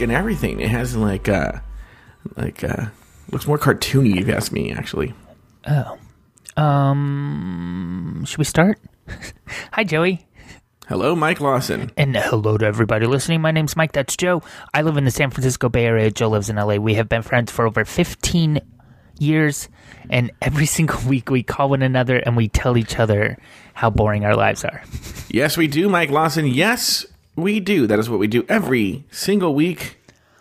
and everything. It has like uh like uh looks more cartoony if you ask me actually. Oh. Um, should we start? Hi, Joey. Hello, Mike Lawson. And hello to everybody listening. My name's Mike. That's Joe. I live in the San Francisco Bay Area. Joe lives in LA. We have been friends for over 15 years. And every single week we call one another and we tell each other how boring our lives are. Yes, we do, Mike Lawson. Yes, we do. That is what we do every single week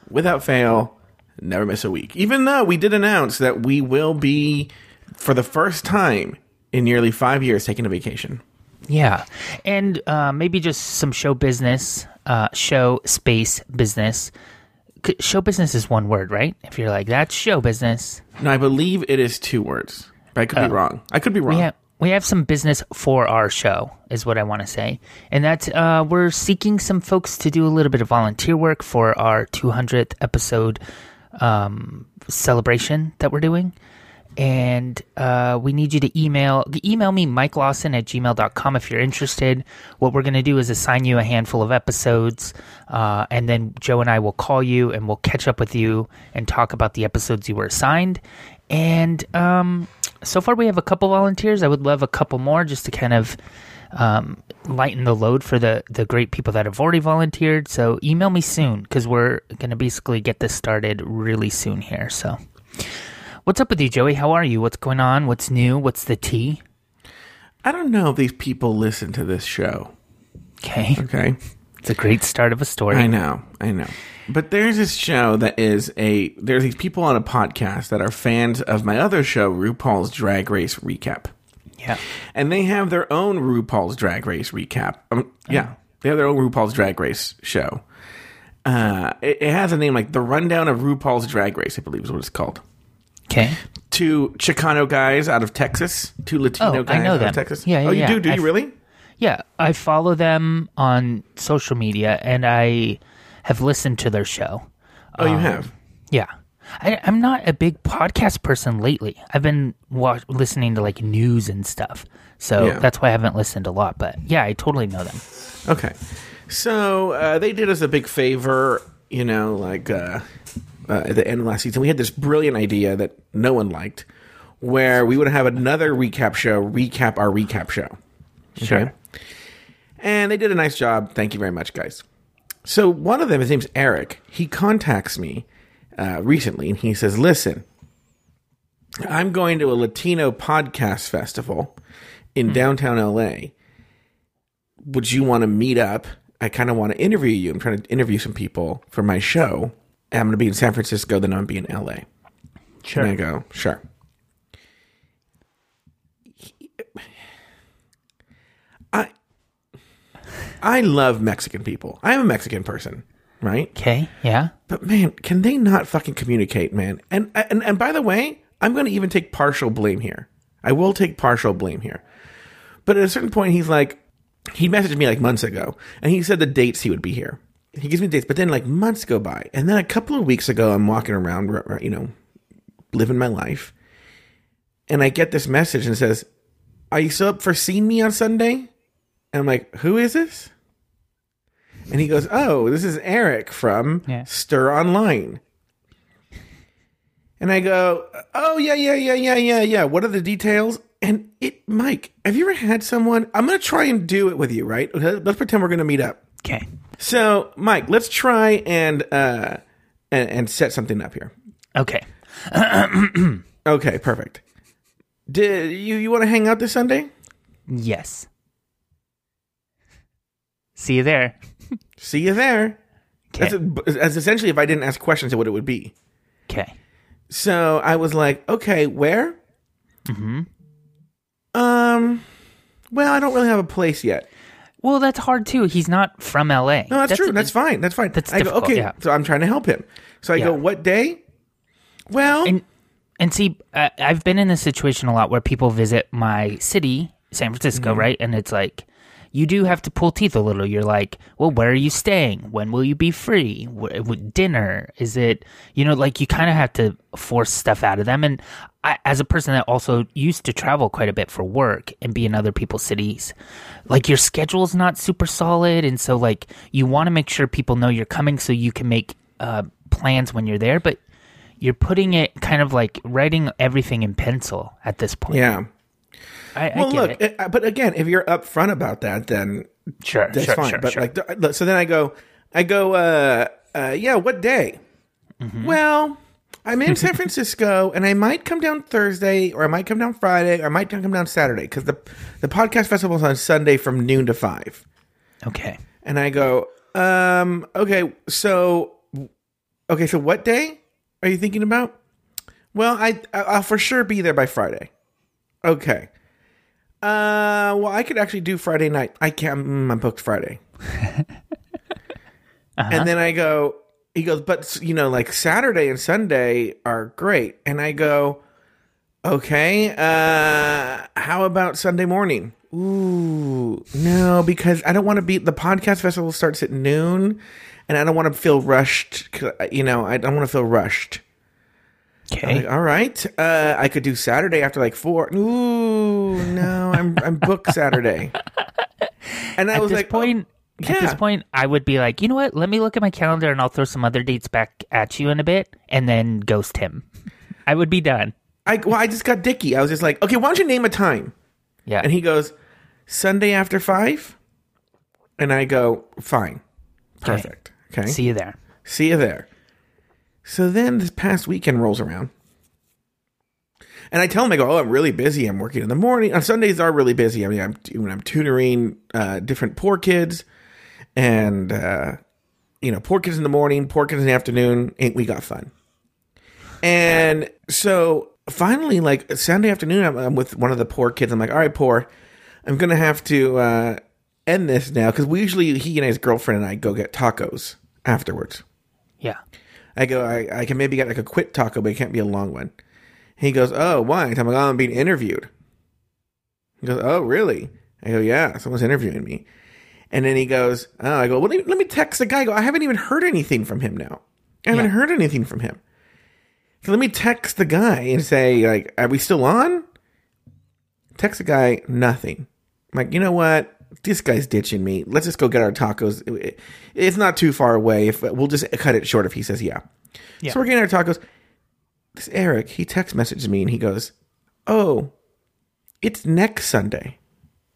without fail. Never miss a week. Even though we did announce that we will be, for the first time in nearly five years, taking a vacation. Yeah. And uh, maybe just some show business, uh, show space business. Show business is one word, right? If you're like, that's show business. No, I believe it is two words. But I could be wrong. I could be wrong. We have we have some business for our show, is what I want to say, and that uh, we're seeking some folks to do a little bit of volunteer work for our 200th episode um, celebration that we're doing. And uh, we need you to email email me Mike Lawson at gmail.com if you're interested. What we're going to do is assign you a handful of episodes, uh, and then Joe and I will call you and we'll catch up with you and talk about the episodes you were assigned. And um, so far, we have a couple volunteers. I would love a couple more just to kind of um, lighten the load for the the great people that have already volunteered. So email me soon because we're going to basically get this started really soon here. So, what's up with you, Joey? How are you? What's going on? What's new? What's the tea? I don't know if these people listen to this show. Okay, Okay. It's a great start of a story. I know, I know. But there's this show that is a there's these people on a podcast that are fans of my other show, RuPaul's Drag Race Recap. Yeah, And they have their own RuPaul's Drag Race recap. Um, yeah, they have their own RuPaul's Drag Race show. Uh, it, it has a name like The Rundown of RuPaul's Drag Race, I believe is what it's called. okay. Two Chicano guys out of Texas, two Latino Oh, I guys know out them. of Texas. Yeah, yeah, oh, you yeah. do? Do I've- you really? Yeah, I follow them on social media and I have listened to their show. Oh, Um, you have. Yeah. I, I'm not a big podcast person lately. I've been wa- listening to like news and stuff. So Yeah. that's why I haven't listened a lot. But yeah, I totally know them. Okay. So uh, they did us a big favor, you know, like uh, uh, at the end of last season. We had this brilliant idea that no one liked, where we would have another recap show recap our recap show. Sure. And they did a nice job. Thank you very much, guys. So one of them, his name's Eric. He contacts me uh, recently, and he says, "Listen, I'm going to a Latino podcast festival in downtown LA. Would you want to meet up? I kind of want to interview you. I'm trying to interview some people for my show. I'm going to be in San Francisco, then I'm going to be in LA." Sure. And I go, sure. I I love Mexican people. I'm a Mexican person, right? Okay. Yeah. But man, can they not fucking communicate, man? And and and by the way, I'm going to even take partial blame here. I will take partial blame here. But at a certain point, he's like, he messaged me like months ago, and he said the dates he would be here. He gives me dates, but then like months go by, and then a couple of weeks ago, I'm walking around, you know, living my life, and I get this message and it says, "Are you still up for seeing me on Sunday?" And I'm like, "Who is this?" And he goes, "Oh, this is Eric from Yeah. Stir Online." And I go, "Oh yeah, yeah, yeah, yeah, yeah, yeah. What are the details?" And it, Mike, have you ever had someone? I'm gonna try and do it with you, right? Okay, Let's pretend we're gonna meet up. Okay. So, Mike, let's try and uh and, and set something up here. Okay. Okay, perfect. Did you you want to hang out this Sunday? Yes. See you there. See you there. That's essentially if I didn't ask questions, what it would be. Okay. So I was like, okay, where? Mm-hmm. Um, well, I don't really have a place yet. Well, that's hard too. He's not from LA. No, that's, true. That's fine. That's fine. That's I go, difficult, okay. yeah. So I'm trying to help him. So I go, what day? Well, And and see, I, I've been in this situation a lot where people visit my city, San Francisco, Mm-hmm. right? And it's like you do have to pull teeth a little. You're like, well, where are you staying? When will you be free? Wh- wh- dinner? Is it you know like you kind of have to force stuff out of them. And I, as a person that also used to travel quite a bit for work and be in other people's cities, like your schedule's not super solid, and so like you want to make sure people know you're coming so you can make uh, plans when you're there, but you're putting it kind of like writing everything in pencil at this point. Yeah. I, I Well, get look, it. it- but again, if you're upfront about that, then Sure, that's sure, fine. sure, but sure. like, so then I go, I go, uh, uh, yeah, what day? Mm-hmm. Well, I'm in San Francisco, and I might come down Thursday, or I might come down Friday, or I might come down Saturday because the the podcast festival is on Sunday from noon to five. okay. And I go, um, okay, so, okay, so what day are you thinking about? Well, I I'll for sure be there by Friday. Okay. Uh, well, I could actually do Friday night. I can't. Mm, I'm booked Friday. And then I go. He goes, but you know, like Saturday and Sunday are great. And I go, okay. Uh, how about Sunday morning? Ooh, no, because I don't want to be. The podcast festival starts at noon, and I don't want to feel rushed. You know, I don't want to feel rushed. Okay. Like, all right, uh, I could do Saturday after like four. Ooh, no, I'm I'm booked Saturday. And I at was this like, point, oh, at this point, I would be like, you know what? Let me look at my calendar and I'll throw some other dates back at you in a bit, and then ghost him. I would be done. I well, I just got Dicky. I was just like, okay, why don't you name a time? Yeah. And he goes, Sunday after five, and I go, fine, perfect. Okay, See you there. See you there. So then this past weekend rolls around. And I tell him, I go, oh, I'm really busy. I'm working in the morning. On Sundays are really busy. I mean, I'm I'm tutoring uh, different poor kids, and uh, you know, poor kids in the morning, poor kids in the afternoon. Ain't we got fun? And so finally, like Sunday afternoon, I'm, I'm with one of the poor kids. I'm like, all right, poor, I'm gonna have to uh, end this now because we usually he and his girlfriend and I go get tacos afterwards. Yeah. I go, I, I can maybe get like a quick taco, but it can't be a long one. He goes, Oh, why? I'm like, oh, I'm being interviewed. He goes, Oh, really? I go, Yeah, someone's interviewing me. And then he goes, Oh, I go, well, let me, text the guy. I go, I haven't even heard anything from him now. I haven't Yeah. heard anything from him. So let me text the guy and say, like, are we still on? Text the guy, nothing. I'm like, you know what? This guy's ditching me. Let's just go get our tacos. It- it- It's not too far away. If we'll just cut it short if he says yeah. Yeah. So we're getting our tacos. This Eric, he text messages me and he goes, "Oh, it's next Sunday."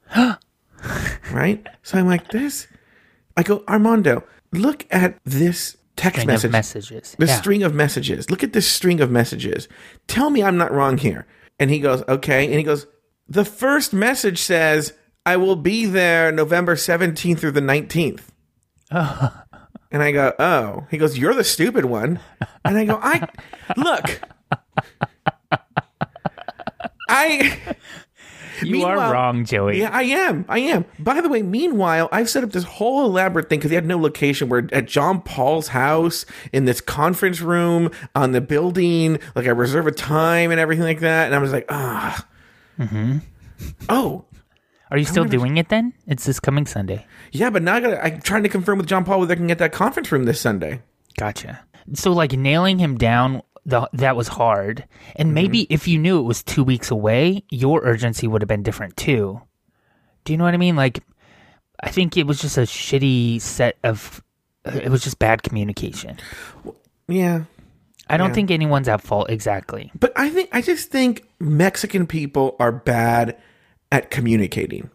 Huh. Right? So I'm like, "This." I go, "Armando, look at this text String message. messages. The yeah. string of messages. Look at this string of messages. Tell me I'm not wrong here. And he goes, okay. And he goes, the first message says, I will be there November 17th through the 19th. And I go, oh. He goes, you're the stupid one. And I go, I, look. I, you are wrong, Joey. yeah, I am. I am. By the way, meanwhile, I've set up this whole elaborate thing because he had no location. We're at John Paul's house in this conference room on the building. Like I reserve a time and everything like that. And I was like, ah. Mhm. Oh, Are you still doing it then? It's this coming Sunday. yeah, but now I gotta, I'm trying to confirm with John Paul whether I can get that conference room this Sunday. Gotcha. So like nailing him down, the, that was hard. And maybe Mm-hmm. if you knew it was two weeks away, your urgency would have been different too. Do you know what I mean? Like, I think it was just a shitty set of. uh, It was just bad communication. Yeah. I don't Yeah. think anyone's at fault exactly. But I think, I just think Mexican people are bad at communicating.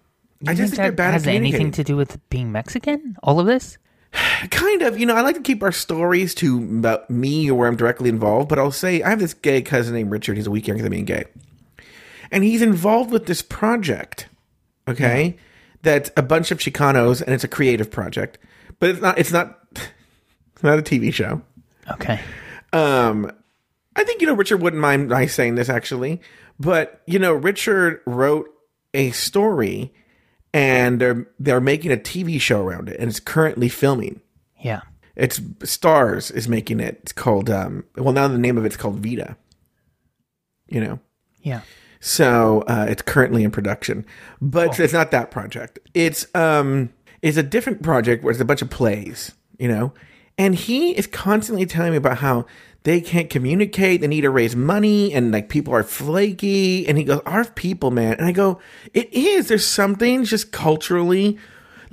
I just think they're bad has at anything to do with being Mexican? All of this? kind of you know i like to keep our stories to about me or where i'm directly involved but i'll say i have this gay cousin named richard he's a week younger than me and gay and he's involved with this project okay that's a bunch of chicanos and it's a creative project but it's not it's not it's not a tv show Okay. um i think you know richard wouldn't mind my saying this actually but you know richard wrote a story and they're they're making a tv show around it and it's currently filming Yeah. it's Starz is making it. It's called um well now the name of it's called Vida. You know. Yeah. So uh, it's currently in production, but it's not that project. It's um it's a different project where it's a bunch of plays, you know. And he is constantly telling me about how they can't communicate, they need to raise money, and like people are flaky. And he goes, "Our people, man." And I go, "It is. There's something just culturally."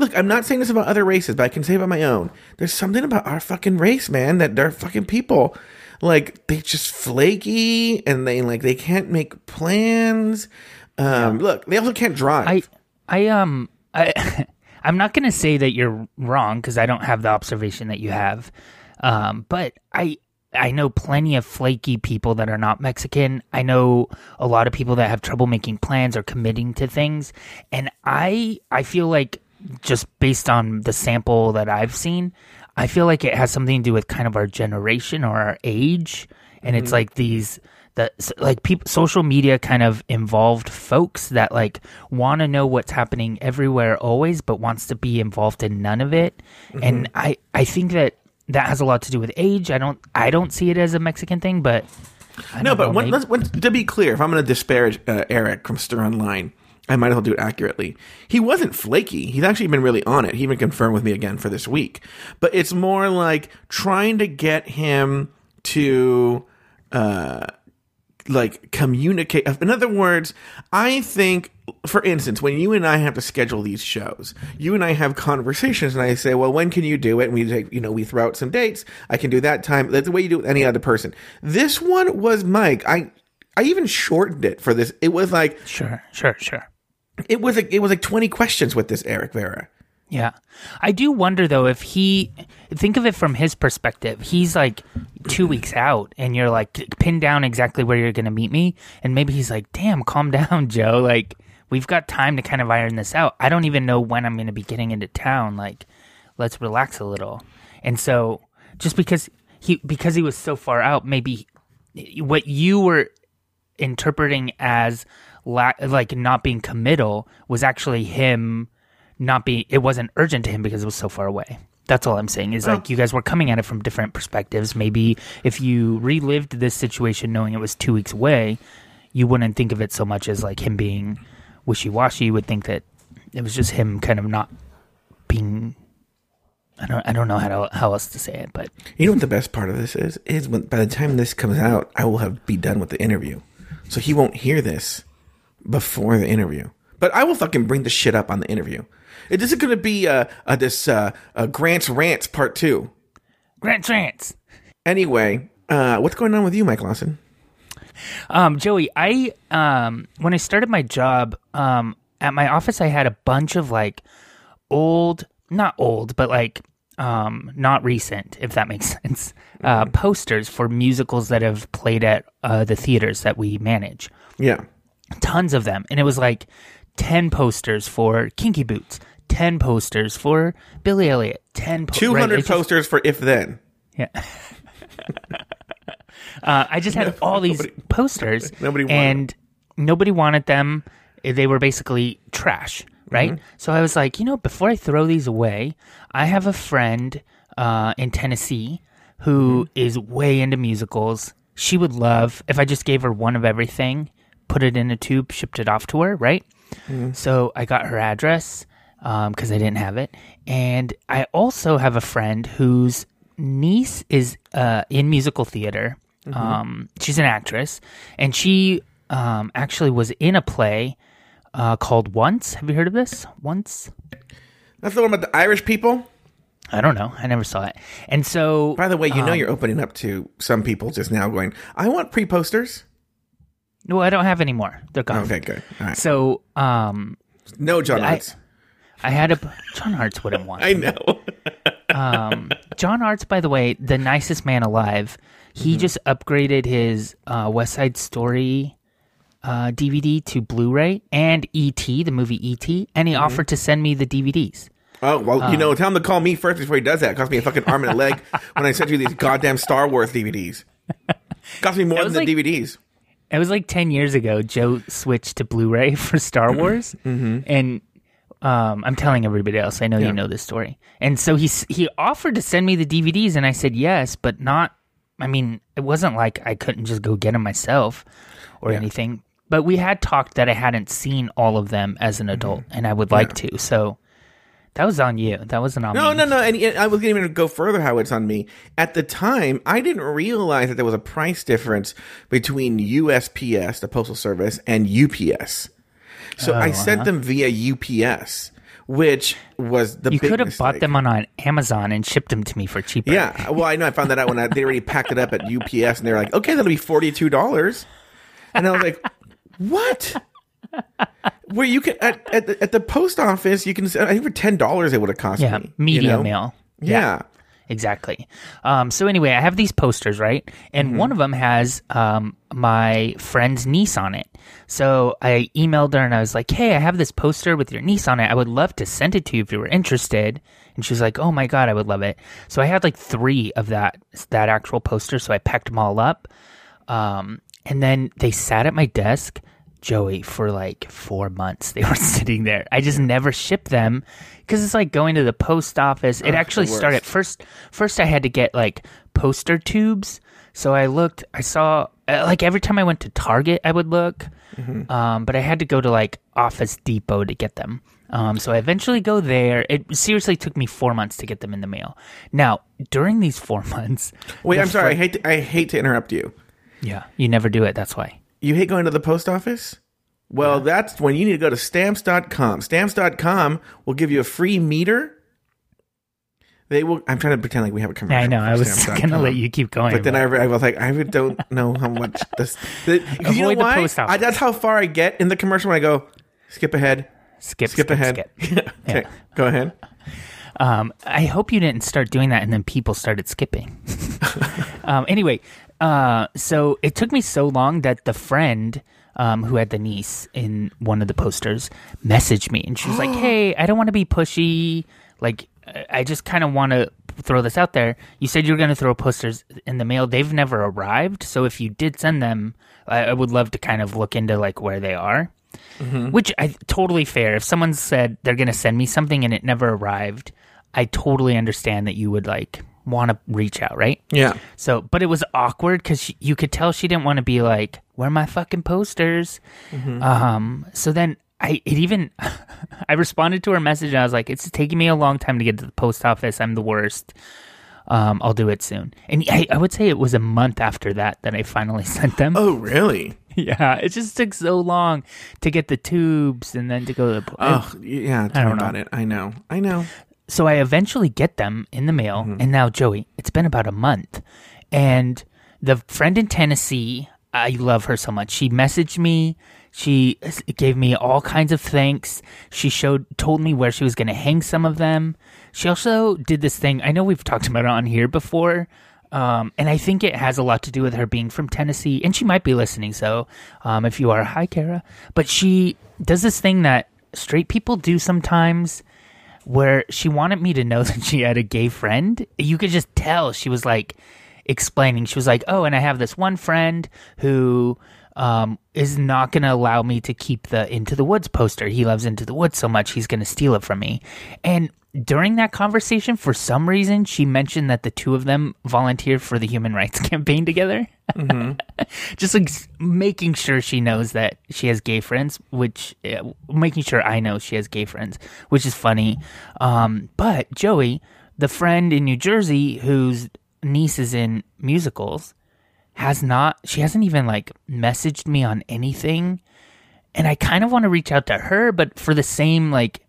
look, I'm not saying this about other races, but I can say about my own. There's something about our fucking race, man, that they're fucking people. Like they just flaky and they like they can't make plans. Um, look, they also can't drive. I, I um, I, I'm not gonna say that you're wrong because I don't have the observation that you have. Um, but I, I know plenty of flaky people that are not Mexican. I know a lot of people that have trouble making plans or committing to things, and I, I feel like just based on the sample that I've seen, I feel like it has something to do with kind of our generation or our age, and it's mm-hmm. like these that like people social media kind of involved folks that like want to know what's happening everywhere always but wants to be involved in none of it. And mm-hmm. i i think that that has a lot to do with age i don't i don't see it as a mexican thing but I no, but know, when, when, to be clear, if I'm going to disparage uh, Eric from Stir Online, I might as well do it accurately. He wasn't flaky. He's actually been really on it. He even confirmed with me again for this week. But it's more like trying to get him to uh, like communicate. In other words, I think, for instance, when you and I have to schedule these shows, you and I have conversations, and I say, "Well, when can you do it?" And we take, you know, we throw out some dates. I can do that time. That's the way you do it with any other person. This one was Mike. I I even shortened it for this. It was like sure sure sure it was like it was like twenty questions with this Eric Vera. Yeah. I do wonder though if he think of it from his perspective. He's like 2 weeks out and you're like pin down exactly where you're going to meet me and maybe he's like, "Damn, calm down, Joe. Like we've got time to kind of iron this out. I don't even know when I'm going to be getting into town. Like let's relax a little." And so just because he because he was so far out, maybe what you were interpreting as la- like not being committal was actually him not being it wasn't urgent to him because it was so far away that's all i'm saying is like you guys were coming at it from different perspectives maybe if you relived this situation knowing it was two weeks away you wouldn't think of it so much as like him being wishy-washy you would think that it was just him kind of not being i don't i don't know how to, how else to say it but You know what the best part of this is? Is when by the time this comes out, I will have be done with the interview, so he won't hear this before the interview. But I will fucking bring the shit up on the interview. It isn't going to be uh, uh this uh, uh Grant's rants part two. grant trance Anyway, uh, what's going on with you, Mike Lawson? Um, Joey, I um when I started my job, um at my office I had a bunch of like old not old, but like um not recent, if that makes sense. Uh posters for musicals that have played at uh the theaters that we manage. Yeah, Tons of them. And it was like ten posters for Kinky Boots, ten posters for Billy Elliot, ten po- two right, hundred just- posters for if then. yeah. uh, I just had all these posters, nobody wanted and nobody wanted them. They were basically trash, right? Mm-hmm. So I was like, you know, before I throw these away, I have a friend uh, in Tennessee who Mm-hmm. is way into musicals. She would love if I just gave her one of everything, put it in a tube, shipped it off to her, right? Mm-hmm. So I got her address because I didn't have it, and I also have a friend whose niece is uh, in musical theater. Um, she's an actress, and she um, actually was in a play uh, called Once. Have you heard of this? Once? That's the one about the Irish people. I don't know. I never saw it. And so, By the way, you Um, know you're opening up to some people just now going, I want pre posters. no, I don't have any more. They're gone. Okay, good. All right. So, um, No, John I- Arts. I had a John Arts wouldn't want. I know. um, John Arts, by the way, the nicest man alive. He just upgraded his uh, West Side Story uh, DVD to Blu-ray and ET, the movie ET, and he offered to send me the DVDs. Oh well, you know, tell him to call me first before he does that. It cost me a fucking arm and a leg when I sent you these goddamn Star Wars DVDs. Cost me more than was the like- DVDs. It was like ten years ago. Joe switched to Blu-ray for Star Wars, and um, I'm telling everybody else. I know Yeah. you know this story. And so he he offered to send me the DVDs, and I said yes, but not. I mean, it wasn't like I couldn't just go get them myself or anything. But we had talked that I hadn't seen all of them as an mm-hmm. adult, and I would like to. So that was on you. That wasn't on No, me. no, no. And and I was going to go further how it's on me. At the time, I didn't realize that there was a price difference between USPS, the Postal Service, and UPS. So I oh, sent uh-huh. them via UPS, which was the You could have bought them on, on Amazon and shipped them to me for cheaper. Yeah, well, I know. I found that out when I, they already packed it up at UPS, and they were like, "Okay, that'll be forty two dollars," and I was like, "What?" Where you can at at the, at the post office, you can. I think for ten dollars, it would have cost Yeah, me. media you know? mail. Yeah. Exactly. Um, so anyway, I have these posters, right? And Mm-hmm. one of them has um, my friend's niece on it. So I emailed her and I was like, "Hey, I have this poster with your niece on it. I would love to send it to you if you were interested." And she was like, "Oh my god, I would love it." So I had like three of that that actual poster. So I packed them all up, um, and then they sat at my desk. Joey for like four months. They were sitting there. I just never shipped them because it's like going to the post office. It actually started first. First, I had to get like poster tubes. So I looked. I saw uh, like every time I went to Target, I would look, um, but I had to go to like Office Depot to get them. Um, so I eventually go there. It seriously took me four months to get them in the mail. Now during these four months, Wait, I'm sorry. I hate to, I hate to interrupt you. yeah, you never do it. That's why. You hate going to the post office? Well, that's when you need to go to stamps.com. Stamps.com will give you a free meter. They will. I'm trying to pretend like we have a commercial. I know. I was gonna let you keep going, But then I, I was like, I don't know how much this. The, 'cause you know Avoid the why? post office. I, that's how far I get in the commercial when I go, skip ahead, skip, skip, ahead. skip. okay, go ahead. Um, I hope you didn't start doing that and then people started skipping. um, anyway, uh, so it took me so long that the friend um, who had the niece in one of the posters messaged me and she was like, "Hey, I don't want to be pushy. Like, I- just kind of want to throw this out there. You said you were going to throw posters in the mail. They've never arrived. So if you did send them, I, I would love to kind of look into like where they are." Which I totally fair. If someone said they're going to send me something and it never arrived, I totally understand that you would like want to reach out, right? Yeah. So, but it was awkward because you could tell she didn't want to be like, "Where are my fucking posters?" Um. So then I it even I responded to her message and I was like, "It's taking me a long time to get to the post office. I'm the worst. Um. I'll do it soon." And I, I would say it was a month after that that I finally sent them. Oh, really? Yeah, it just took so long to get the tubes and then to go to the. Oh, yeah. Tell me don't know. about it. I know. I know. So I eventually get them in the mail, and now Joey, it's been about a month, and the friend in Tennessee, I love her so much. She messaged me. She gave me all kinds of thanks. She showed, told me where she was going to hang some of them. She also did this thing. I know we've talked about it on here before. Um, and I think it has a lot to do with her being from Tennessee, and she might be listening. So, um, if you are, hi, Kara. But she does this thing that straight people do sometimes, where she wanted me to know that she had a gay friend. You could just tell she was like explaining. She was like, "Oh, and I have this one friend who um, is not going to allow me to keep the Into the Woods poster. He loves Into the Woods so much, he's going to steal it from me." And during that conversation, for some reason, she mentioned that the two of them volunteered for the Human Rights Campaign together. Just like making sure she knows that she has gay friends, which uh, making sure I know she has gay friends, which is funny. Um, but Joey, the friend in New Jersey whose niece is in musicals, has not. She hasn't even like messaged me on anything, and I kind of want to reach out to her, but for the same like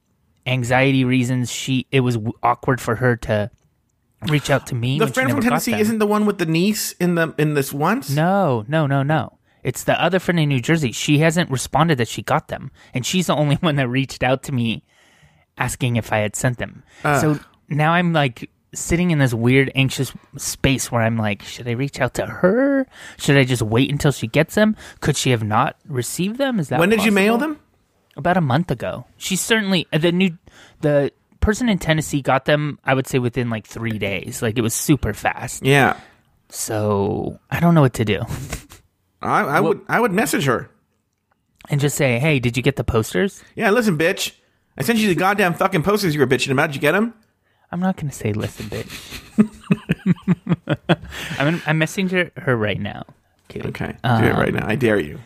anxiety reasons, she it was awkward for her to reach out to me. The friend from Tennessee isn't the one with the niece in the in this once. No, no, no, no. It's the other friend in New Jersey. She hasn't responded that she got them, and she's the only one that reached out to me asking if I had sent them. Uh. So now I'm like sitting in this weird anxious space where I'm like, should I reach out to her? Should I just wait until she gets them? Could she have not received them? Is that When did you mail them? About a month ago. She's certainly the new the person in Tennessee got them. I would say within like three days. Like it was super fast. Yeah. So I don't know what to do. I, I would I would message her. and just say, "Hey, did you get the posters?" Yeah, listen, bitch. I sent you the goddamn fucking posters you were bitching about. Did you get them? I'm not gonna say, "Listen, bitch." I'm I'm messaging her right now. Dude. Okay, do it right now. I dare you. Um,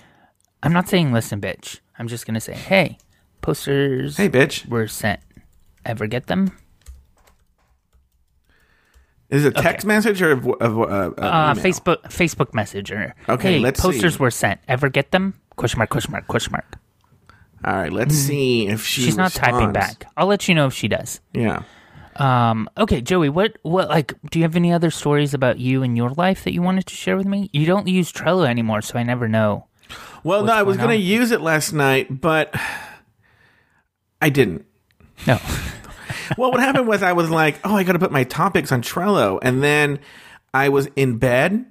I'm not saying, "Listen, bitch." I'm just gonna say, "Hey, posters Hey, bitch. were sent. Ever get them?" Is it a text message or a, a, a, a Uh. Facebook Facebook Messenger. Okay, hey, let's posters see. were sent. Ever get them? Question mark? Question mark? Question mark. All right, let's see if she. She's not typing back. I'll let you know if she does. Yeah. Um, okay, Joey, what, what, like, do you have any other stories about you and your life that you wanted to share with me? You don't use Trello anymore, so I never know. Well, no, I was going to use it last night, but I didn't. No. well, what happened was I was like, oh, I got to put my topics on Trello. And then I was in bed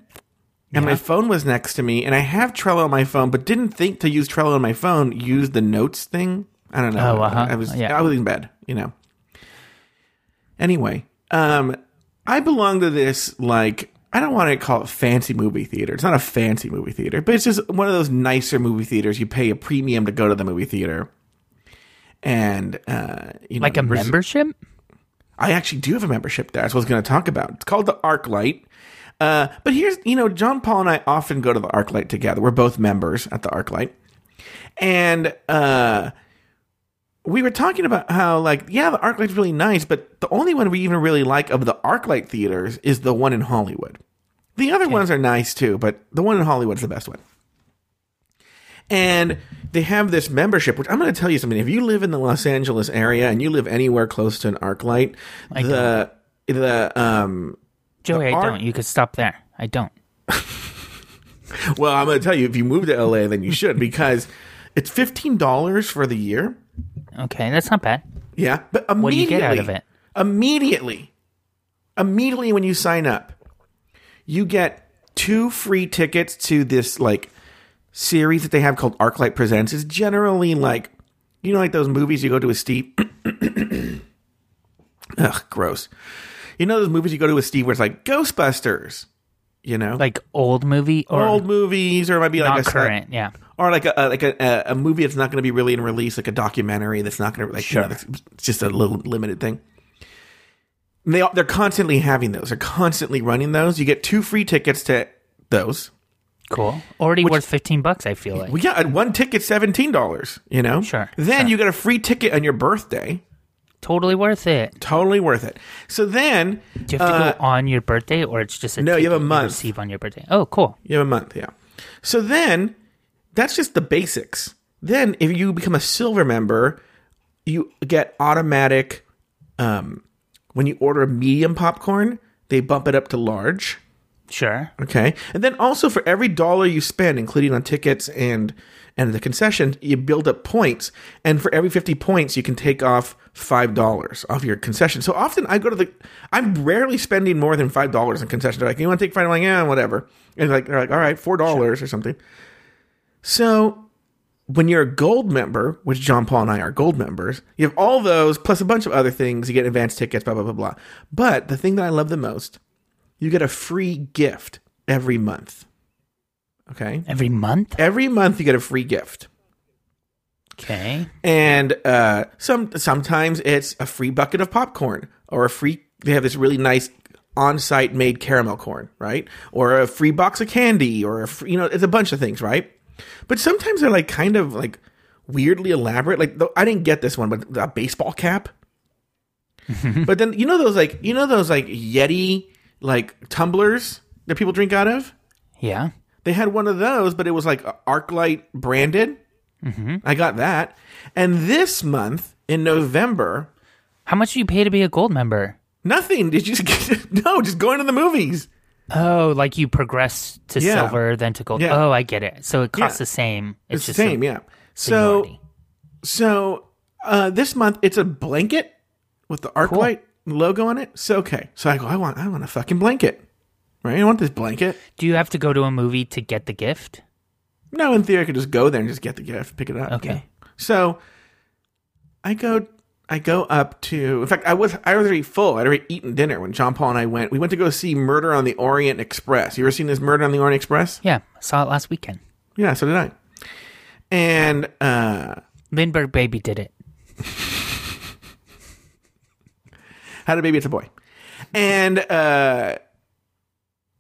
and my phone was next to me. And I have Trello on my phone, but didn't think to use Trello on my phone, use the notes thing. I don't know. Oh, uh-huh. I was Yeah. I was in bed, you know. Anyway, um, I belong to this like I don't want to call it fancy movie theater. It's not a fancy movie theater, but it's just one of those nicer movie theaters. You pay a premium to go to the movie theater, and uh, you know, Like a membership? I actually do have a membership there. That's what I was going to talk about. It's called the ArcLight. Uh, but here's, you know, John Paul and I often go to the ArcLight together. We're both members at the ArcLight. And uh, we were talking about how, like, yeah, the ArcLight's really nice, but the only one we even really like of the ArcLight theaters is the one in Hollywood. The other ones are nice too, but the one in Hollywood's the best one. And they have this membership, which I'm going to tell you something. If you live in the Los Angeles area and you live anywhere close to an ArcLight, the the um Joey, I Arc- don't. You could stop there. I don't. well, I'm going to tell you if you move to LA, then you should because it's fifteen dollars for the year. Okay, that's not bad. Yeah, but immediately, What do you get out of it? Immediately, immediately when you sign up, you get two free tickets to this like series that they have called ArcLight Presents. is generally like you know, like those movies you go to with Steve. Ugh, gross. You know those movies you go to with Steve where it's like Ghostbusters. You know, Like old movie or old movies, or it might be like a current? Yeah. or like a, like a, a- movie that's not going to be really in release, like a documentary that's not going to like you know, Sure. it's it's just a little limited thing. And they they're constantly having those. They're constantly running those. You get two free tickets to those. Cool. Already worth fifteen bucks. I feel like. Well, yeah, one ticket seventeen dollars. You know, Sure, Then sure. you get a free ticket on your birthday. totally worth it. Totally worth it. So then Do you have to uh, go on your birthday, or it's just a no, you have a month. receive on your birthday? Oh, cool. You have a month, yeah. So then that's just the basics. Then if you become a silver member, you get automatic um when you order a medium popcorn, they bump it up to large. Sure. Okay. And then also for every dollar you spend, including on tickets and and the concession, you build up points. And for every fifty points, you can take off five dollars off your concession. So often I go to the I'm rarely spending more than five dollars in concession. They're like, you want to take five? I'm like, yeah, whatever. And like they're like, all right, four dollars or something. So when you're a gold member, which John Paul and I are gold members, you have all those plus a bunch of other things. You get advanced tickets, blah blah blah blah. But the thing that I love the most, you get a free gift every month. Okay, Every month. every month you get a free gift, Okay. and uh, some sometimes it's a free bucket of popcorn or a free. They have this really nice on-site made caramel corn, right? Or a free box of candy, or a free, you know, it's a bunch of things, right? But sometimes they're like kind of like weirdly elaborate. Like I didn't get this one, but a baseball cap. but then you know those like you know those like Yeti like tumblers that people drink out of. Yeah. They had one of those, but it was like ArcLight branded. Mm-hmm. I got that, and this month in November, How much do you pay to be a gold member? nothing. Did you just get, no? Just going to the movies. Oh, like you progress to Yeah. silver, then to gold. Yeah. Oh, I get it. So it costs Yeah. the same. It's, just the same, yeah. So seniority. So uh, this month it's a blanket with the ArcLight logo on it. So okay, so I go, I want, I want a fucking blanket, right? I want this blanket. Do you have to go to a movie to get the gift? No, in theory, I could just go there and just get the gift, pick it up. Okay. yeah. So I go, I go up to. In fact, I was, I was already full. I'd already eaten dinner when John Paul and I went. We went to go see Murder on the Orient Express. You ever seen this Murder on the Orient Express? Yeah, saw it last weekend. Yeah, so did I. And uh, Lindbergh Baby did it. had a baby. It's a boy. And uh,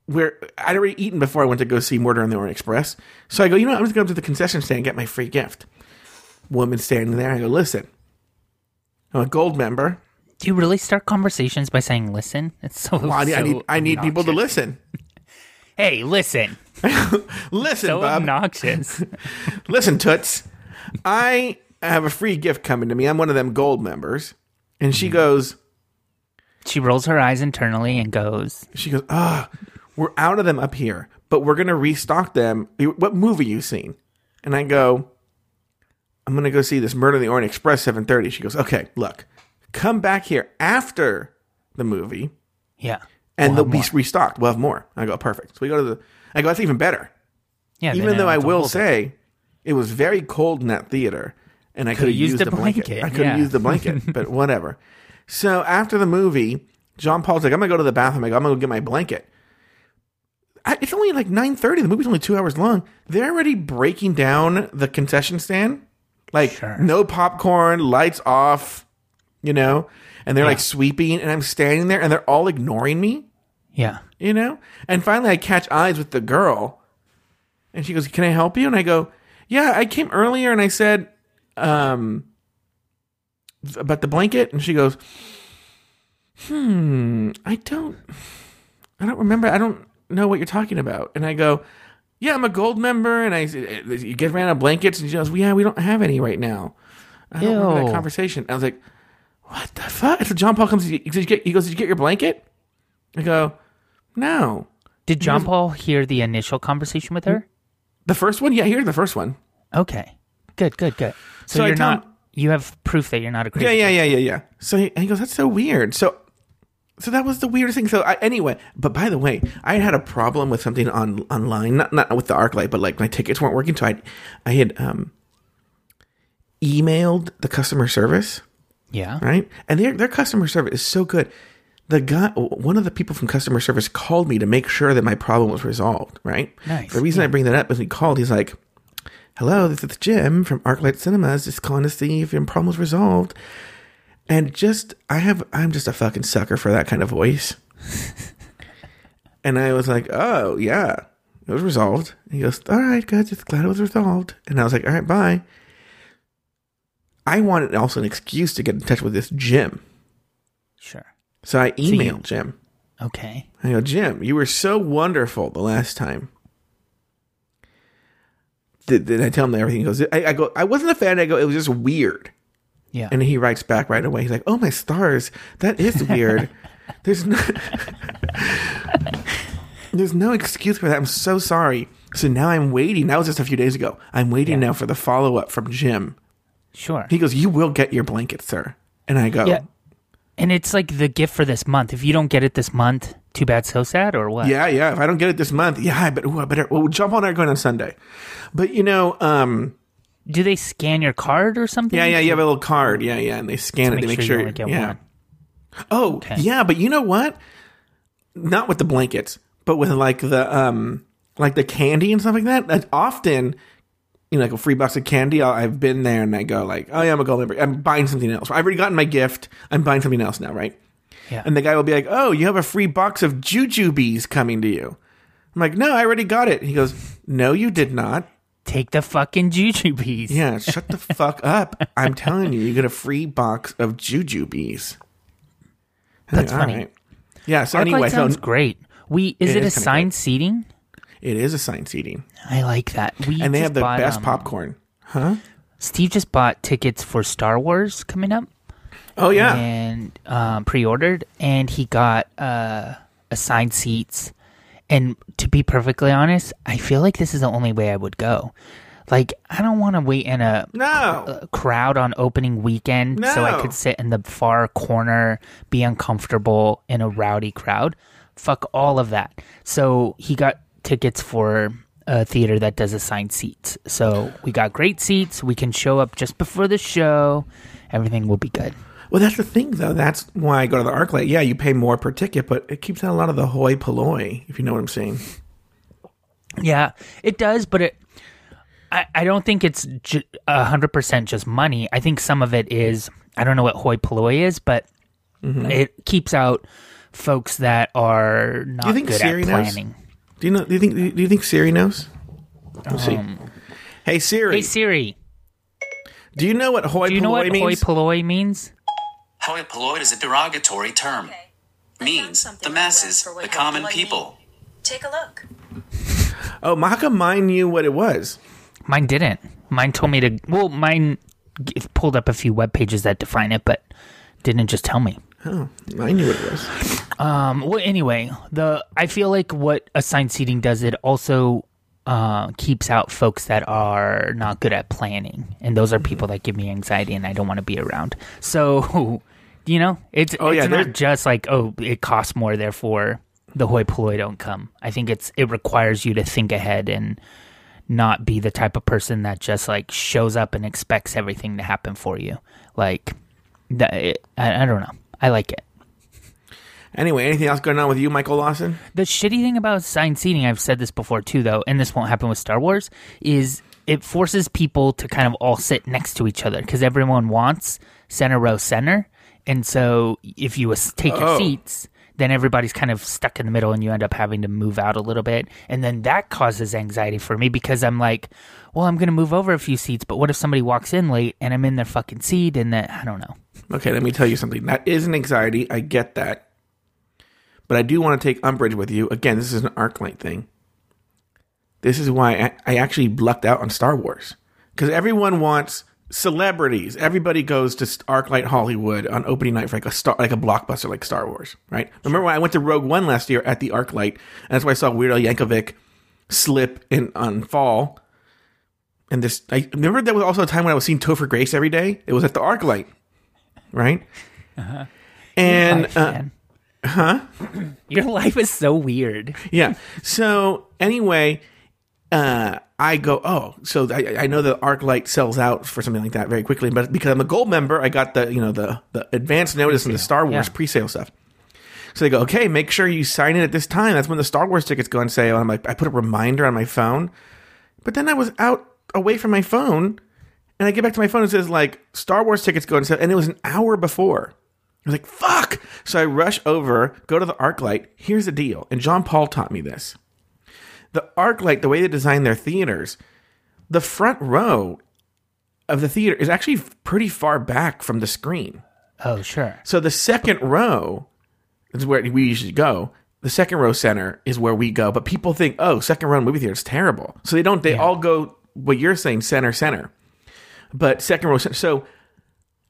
where I'd already eaten before I went to go see Murder on the Orient Express. So I go, you know, what? I'm just going to go up to the concession stand and get my free gift. Woman standing there. I go, listen, I'm a gold member. Do you really start conversations by saying "listen"? It's so. Well, I need, I need, I need people to listen. Hey, listen. Listen, So Bob. obnoxious. Listen, Toots. I have a free gift coming to me. I'm one of them gold members. And Mm-hmm. she goes, She rolls her eyes internally and goes, she goes, ah, we're out of them up here, but we're gonna restock them. What movie you seen? And I go, I'm gonna go see this Murder on the Orient Express 7:30. She goes, okay, look, come back here after the movie, "Yeah, and We'll they'll be more. restocked. We'll have more. I go, perfect. So we go to the. I go, that's even better. yeah." Even though I will hold it. say, it was very cold in that theater, and I could have used, used a a blanket. blanket, I could have yeah. used the blanket, but whatever. So after the movie, John Paul's like, "I'm gonna go to the bathroom." "I'm gonna go get my blanket." I, it's only like nine thirty. The movie's only two hours long. They're already breaking down the concession stand, like Sure. no popcorn, lights off, you know, and they're Yeah. like sweeping, and I'm standing there, and they're all ignoring me Yeah, you know? And finally, I catch eyes with the girl, and she goes, "Can I help you?" And I go, "Yeah, I came earlier, and I said, um, about the blanket." And she goes, "Hmm, I don't, I don't remember. I don't know what you're talking about." And I go, "Yeah, I'm a gold member, and I, you get ran out of blankets." And she goes, "Yeah, we don't have any right now." I don't remember that conversation. I was like, "What the fuck?" So John Paul comes. He goes, "Did you get- he goes, "Did you get your blanket?" I go, "No." did John Paul hear the initial conversation with her? The first one? Yeah, here's the first one. Okay, good, good, good. So, So you're not. You have proof that you're not a crazy. Yeah, yeah, yeah, yeah, yeah. So he, and he goes, "That's so weird." So, so that was the weirdest thing. So I, anyway, but by the way, I had a problem with something on online, not not with the ArcLight, but like my tickets weren't working. So I, I had um, emailed the customer service, Yeah. right? And their their customer service is so good. The guy, one of the people from customer service, called me to make sure that my problem was resolved. Right. Nice, The reason I bring that up is he called. He's like, "Hello, this is Jim from ArcLight Cinemas. Just calling to see if your problem was resolved." And just, I have, I'm just a fucking sucker for that kind of voice. and I was like, "Oh yeah, it was resolved." He goes, "All right, good. Just glad it was resolved." And I was like, "All right, bye." I wanted also an excuse to get in touch with this Jim. Sure. So I you- emailed Jim. Okay. I go, Jim, you were so wonderful the last time. Did, did I tell him everything? He goes, I, I go, I wasn't a fan. I go, it was just weird. Yeah. And he writes back right away. He's like, oh, my stars. That is weird. There's no, there's no excuse for that. I'm so sorry. So now I'm waiting. That was just a few days ago. I'm waiting now for the follow up from Jim. sure. He goes, you will get your blanket, sir. And I go, Yeah. And it's like the gift for this month. If you don't get it this month, too bad, so sad, or what? Yeah, yeah. If I don't get it this month, yeah, I better, ooh, I better well, jump on going on Sunday. But you know, um, Do they scan your card or something? yeah, yeah, you have a little card, yeah, yeah, and they scan it, to make sure you sure, get yeah. one. Oh, Okay. yeah, but you know what? Not with the blankets, but with like the um, like the candy and stuff like that. That often, you know, like a free box of candy. I- I've been there and I go like, oh yeah, I'm a gold member. I'm buying something else. I've already gotten my gift. I'm buying something else now, right? Yeah. And the guy will be like, "Oh, you have a free box of jujubes coming to you." I'm like, "No, I already got it." He goes, "No, you did not." Take the fucking jujubes. Yeah, shut the fuck up. I'm telling you, you get a free box of jujubes. That's like, funny. "All right." Yeah, so Arclight anyway, so sounds great. We is It it, is assigned seating? it is assigned seating. I like that. We And they have the bought, best um, popcorn. Huh? Steve just bought tickets for Star Wars coming up. Oh yeah. and um, pre-ordered, and he got uh, assigned seats. And to be perfectly honest, I feel like this is the only way I would go. Like, I don't want to wait in a, No. crowd on opening weekend so I could sit in the far corner, be uncomfortable in a rowdy crowd. Fuck all of that. So he got tickets for a theater that does assigned seats. So we got great seats. We can show up just before the show. Everything will be good. Well, that's the thing, though. That's why I go to the ArcLight. Yeah, you pay more per ticket, but it keeps out a lot of the hoi polloi, if you know what I'm saying. Yeah, it does, but it. I, I don't think it's ju- a hundred percent just money. I think some of it is. I don't know what hoi polloi is, but Mm-hmm. it keeps out folks that are not you think good Siri at knows? planning. Do you know? Do you think? Do you think Siri knows? Let's see. Hey Siri, Um, Hey Siri, do you know what hoi do you know what means? hoi polloi means? Hoi polloi is a derogatory term. Means the masses, the common people. Take a look. oh, how come mine knew what it was? Mine didn't. Mine told me to. Well, mine g- pulled up a few web pages that define it, but didn't just tell me. Oh, I knew what it was. Um, well, anyway, the I feel like what assigned seating does it also uh, keeps out folks that are not good at planning, and those are people that give me anxiety, and I don't want to be around. So, you know, it's Oh, it's yeah, not just like oh, it costs more, therefore the hoi polloi don't come. I think it's it requires you to think ahead and not be the type of person that just like shows up and expects everything to happen for you. Like, that, it, I, I don't know. I like it. Anyway, anything else going on with you, Michael Lawson? The shitty thing about assigned seating, I've said this before too, though, and this won't happen with Star Wars, is it forces people to kind of all sit next to each other because everyone wants center row center. And so if you take your Oh. seats, then everybody's kind of stuck in the middle and you end up having to move out a little bit. And then that causes anxiety for me because I'm like, well, I'm going to move over a few seats, but what if somebody walks in late and I'm in their fucking seat and that, I don't know. Okay, let me tell you something. That is an anxiety. I get that. But I do want to take umbrage with you. Again, this is an ArcLight thing. This is why I, I actually lucked out on Star Wars. Because everyone wants celebrities. Everybody goes to ArcLight Hollywood on opening night for like a star, like a blockbuster like Star Wars, right? Remember when I went to Rogue One last year at the ArcLight, and that's why I saw Weird Al Yankovic slip in on Fall. And this, I remember there was also a time when I was seeing Topher Grace every day. It was at the ArcLight, right? And Life, uh. Huh? Your life is so weird. yeah. So anyway, uh, I go, oh, so I, I know the ArcLight sells out for something like that very quickly, but because I'm a gold member, I got the you know the the advance notice and the Star Wars Yeah. pre-sale stuff. So they go, okay, make sure you sign in at this time. That's when the Star Wars tickets go on sale. And I'm like, I put a reminder on my phone, but then I was out away from my phone, and I get back to my phone and it says like Star Wars tickets go on sale, and it was an hour before. I was like, fuck. So I rush over, go to the ArcLight. Here's the deal. And John Paul taught me this. The ArcLight, the way they design their theaters, the front row of the theater is actually pretty far back from the screen. Oh, sure. So the second row is where we usually go. The second row center is where we go. But people think, oh, second row movie theater is terrible. So they don't, they all go what you're saying, center, center. But second row center. So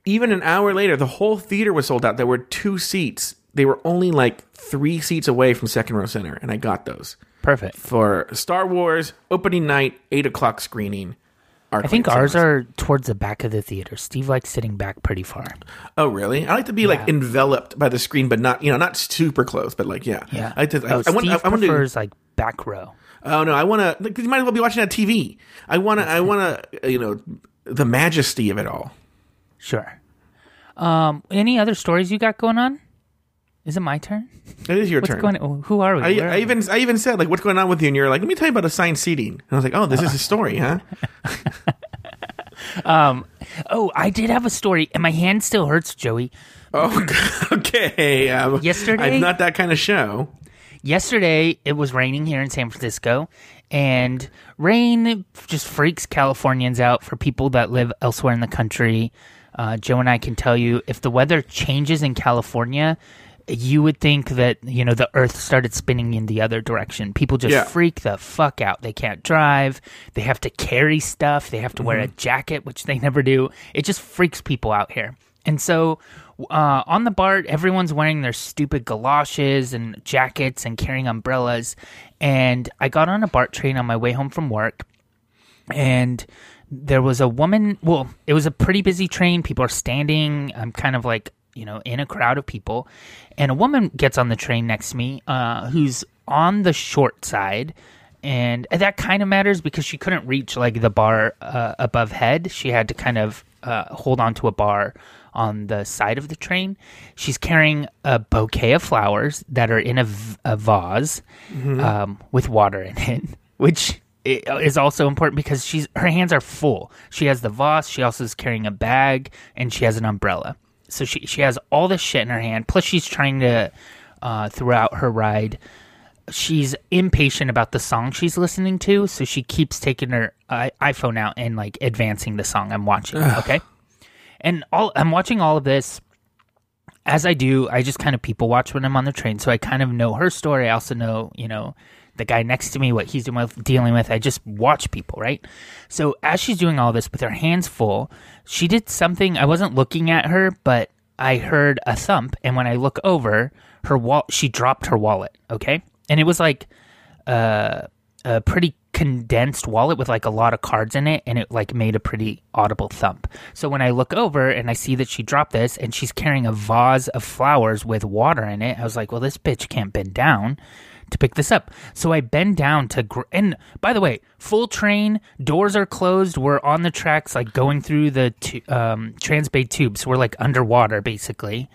even an hour later, the whole theater was sold out. There were two seats. They were only like three seats away from second row center. And I got those Perfect. for Star Wars opening night, eight o'clock screening. I think ours are towards the back of the theater. Steve likes sitting back pretty far. Oh, really? I like to be like enveloped by the screen, but not you know not super close, but like yeah. Yeah. I like to. oh, I, I want. Steve I, I want to. like back row. Oh no, I want to. Because you might as well be watching on TV. I want to. I want to. You know, the majesty of it all. Sure. Um, any other stories you got going on? Is it my turn? It is your What's turn. going? on? Who are we? I, I are we? even I even said like what's going on with you, and you're like, let me tell you about assigned seating. And I was like, oh, this is a story, huh? um, Oh, I did have a story, and my hand still hurts, Joey. Oh, okay. Um, Yesterday- I'm not that kind of show. Yesterday, it was raining here in San Francisco, and rain just freaks Californians out. For people that live elsewhere in the country, uh, Joe and I can tell you if the weather changes in California, you would think that you know the Earth started spinning in the other direction. People just Yeah. freak the fuck out. They can't drive. They have to carry stuff. They have to wear a jacket, which they never do. It just freaks people out here. And so uh, on the BART, everyone's wearing their stupid galoshes and jackets and carrying umbrellas. And I got on a BART train on my way home from work, and there was a woman. Well, it was a pretty busy train. People are standing. I'm kind of like, you know, in a crowd of people. And a woman gets on the train next to me uh, who's on the short side. And that kind of matters because she couldn't reach like the bar uh, above head. She had to kind of uh, hold on to a bar on the side of the train. She's carrying a bouquet of flowers that are in a, v- a vase um, with water in it, which is also important because she's her hands are full. She has the vase. She also is carrying a bag and she has an umbrella. So she she has all this shit in her hand. Plus, she's trying to uh, throughout her ride she's impatient about the song she's listening to, so she keeps taking her uh, iPhone out and like advancing the song I'm watching. Okay, and all I'm watching all of this. As I do, I just kind of people watch when I'm on the train, so I kind of know her story. I also know, you know, the guy next to me, what he's doing with, dealing with. I just watch people, right? So as she's doing all this with her hands full, she did something. I wasn't looking at her, but I heard a thump, and when I look over, her wall, she dropped her wallet. Okay, and it was like uh, a pretty condensed wallet with like a lot of cards in it and it like made a pretty audible thump. So when I look over and I see that she dropped this and she's carrying a vase of flowers with water in it, I was like, well, this bitch can't bend down to pick this up. So I bend down to, gr- and by the way, full train, doors are closed. We're on the tracks, like going through the tu- um, Transbay tubes. So we're like underwater, basically.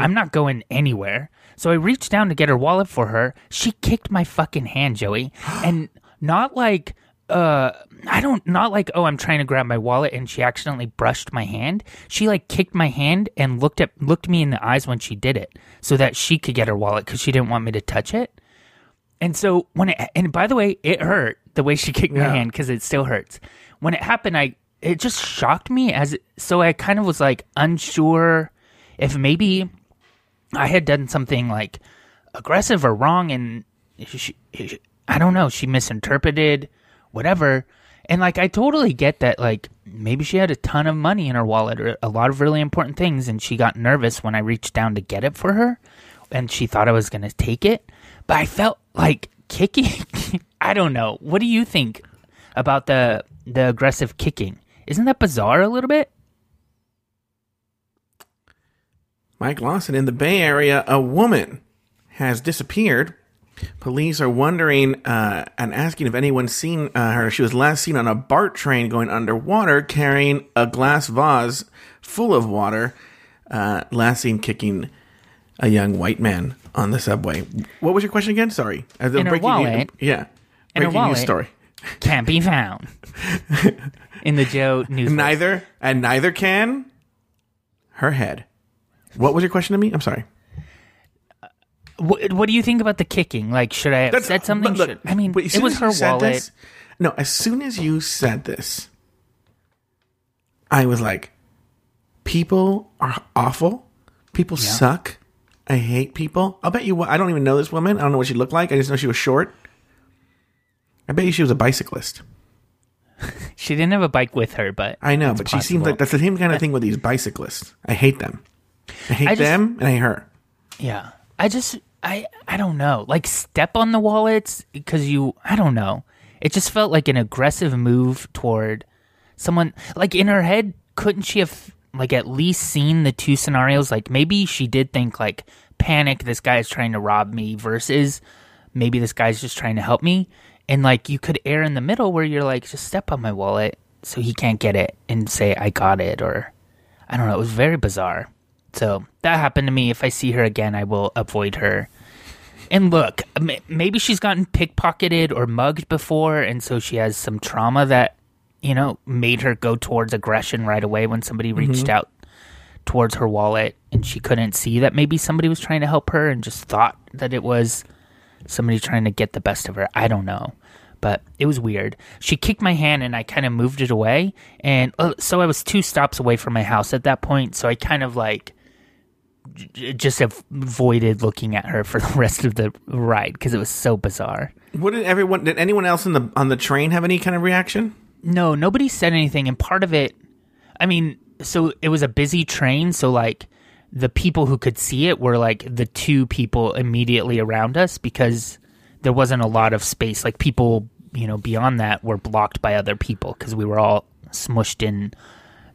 I'm not going anywhere. So I reached down to get her wallet for her. She kicked my fucking hand, Joey, and not like uh I don't not like oh I'm trying to grab my wallet and she accidentally brushed my hand. She like kicked my hand and looked at looked me in the eyes when she did it so that she could get her wallet cuz she didn't want me to touch it. And so when it and by the way, it hurt the way she kicked my Yeah. hand cuz it still hurts. When it happened I it just shocked me as so I kind of was like unsure if maybe I had done something like aggressive or wrong and she, I don't know, she misinterpreted whatever. And like I totally get that like maybe she had a ton of money in her wallet or a lot of really important things and she got nervous when I reached down to get it for her and she thought I was going to take it. But I felt like kicking I don't know. What do you think about the the aggressive kicking? Isn't that bizarre a little bit? Mike Lawson in the Bay Area, a woman has disappeared. Police are wondering uh, and asking if anyone's seen uh, her. She was last seen on a BART train going underwater carrying a glass vase full of water. Uh, last seen kicking a young white man on the subway. What was your question again? Sorry. The In her wallet. yeah. In her wallet. story. Can't be found. In the Joe news. Neither, and neither can her head. What was your question to me? I'm sorry. What, what do you think about the kicking? Like, should I have said something? look, Should- I mean, it was her wallet. this- no, as soon as you said this, I was like, people are awful. People suck. I hate people. I'll bet you. I don't even know this woman. I don't know what she looked like. I just know she was short. I bet you she was a bicyclist. She didn't have a bike with her, but I know, but she seems like that's the same kind of thing with these bicyclists. I hate them. I hate I just- them and I hate her. Yeah. I just I I don't know. Like step on the wallets because you I don't know. It just felt like an aggressive move toward someone like in her head couldn't she have like at least seen the two scenarios like maybe she did think like panic this guy is trying to rob me versus maybe this guy's just trying to help me and like you could err in the middle where you're like just step on my wallet so he can't get it and say I got it or I don't know. It was very bizarre. So that happened to me. If I see her again, I will avoid her. And look, maybe she's gotten pickpocketed or mugged before, and so she has some trauma that, you know, made her go towards aggression right away when somebody reached out towards her wallet and she couldn't see that maybe somebody was trying to help her and just thought that it was somebody trying to get the best of her. I don't know. But it was weird. She kicked my hand and I kind of moved it away. And uh, so I was two stops away from my house at that point. So I kind of like j- just avoided looking at her for the rest of the ride because it was so bizarre. What did everyone? Did anyone else in the on the train have any kind of reaction? No, nobody said anything. And part of it, I mean, so it was a busy train. So, like, the people who could see it were like the two people immediately around us because there wasn't a lot of space. Like, people, you know, beyond that were blocked by other people because we were all smushed in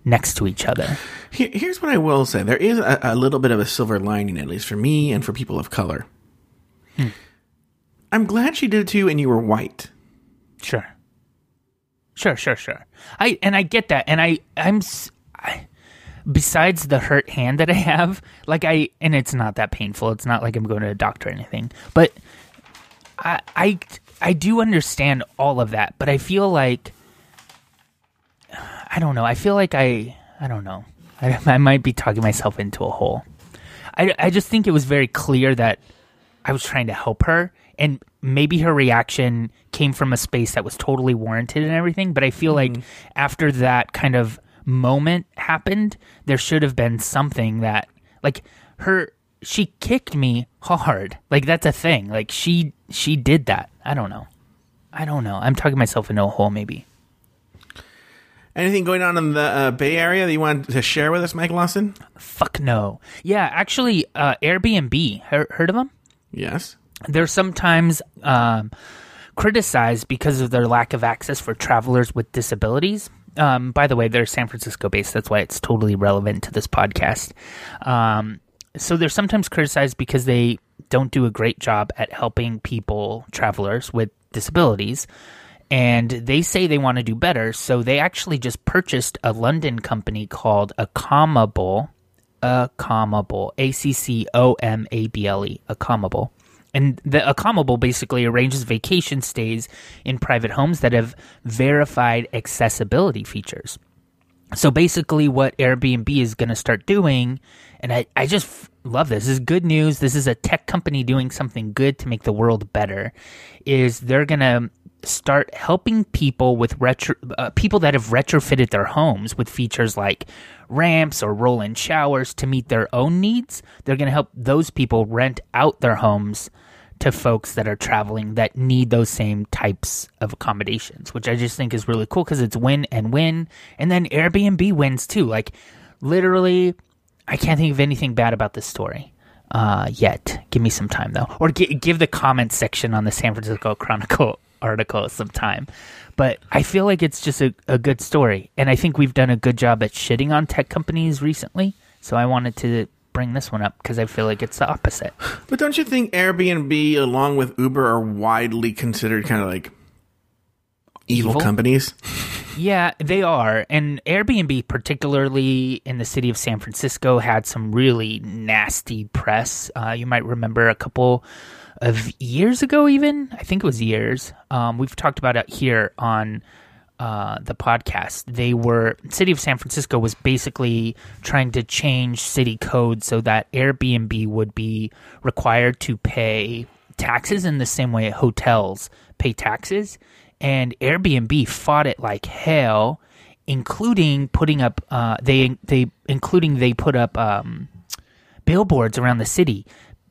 next to each other. Here's what I will say: there is a, a little bit of a silver lining, at least for me and for people of color. Hmm. I'm glad she did it too, and you were white. Sure. Sure, sure, sure. I and I get that, and I I'm I, besides the hurt hand that I have, like I and it's not that painful. It's not like I'm going to a doctor or anything, but I I I do understand all of that, but I feel like I don't know. I feel like I I don't know. I, I might be talking myself into a hole. I I just think it was very clear that I was trying to help her, and maybe her reaction came from a space that was totally warranted and everything. But I feel like after that kind of moment happened, there should have been something that, like, her she kicked me hard. Like that's a thing. Like she she did that. I don't know. I don't know. I'm talking myself into a hole maybe. Anything going on in the uh, Bay Area that you want to share with us, Mike Lawson? Fuck no. Yeah, actually, uh, Airbnb. Heard of them? Yes. They're sometimes um, criticized because of their lack of access for travelers with disabilities. Um, by the way, they're San Francisco based. That's why it's totally relevant to this podcast. Um, so they're sometimes criticized because they don't do a great job at helping people, travelers with disabilities. And they say they want to do better. So they actually just purchased a London company called Accomable. Accomable. A C C O M A B L E. Accomable. And the Accomable basically arranges vacation stays in private homes that have verified accessibility features. So basically, what Airbnb is going to start doing, and I, I just f- love this. This is good news. This is a tech company doing something good to make the world better. Is they're going to start helping people with retro uh, people that have retrofitted their homes with features like ramps or roll-in showers to meet their own needs. They're going to help those people rent out their homes to folks that are traveling that need those same types of accommodations, which I just think is really cool because it's win and win. And then Airbnb wins too. Like literally, I can't think of anything bad about this story uh, yet. Give me some time though, or gi- give the comment section on the San Francisco Chronicle article some time. But I feel like it's just a, a good story, and I think we've done a good job at shitting on tech companies recently. So I wanted to bring this one up because I feel like it's the opposite. But don't you think Airbnb, along with Uber, are widely considered kind of like evil, Evil? companies? Yeah, they are. And Airbnb, particularly in the city of San Francisco, had some really nasty press. Uh, you might remember a couple of years ago, even. I think it was years. Um, we've talked about it here on uh, the podcast. They were, city of San Francisco was basically trying to change city code so that Airbnb would be required to pay taxes in the same way hotels pay taxes and Airbnb fought it like hell, including putting up uh, they they including they put up um, billboards around the city,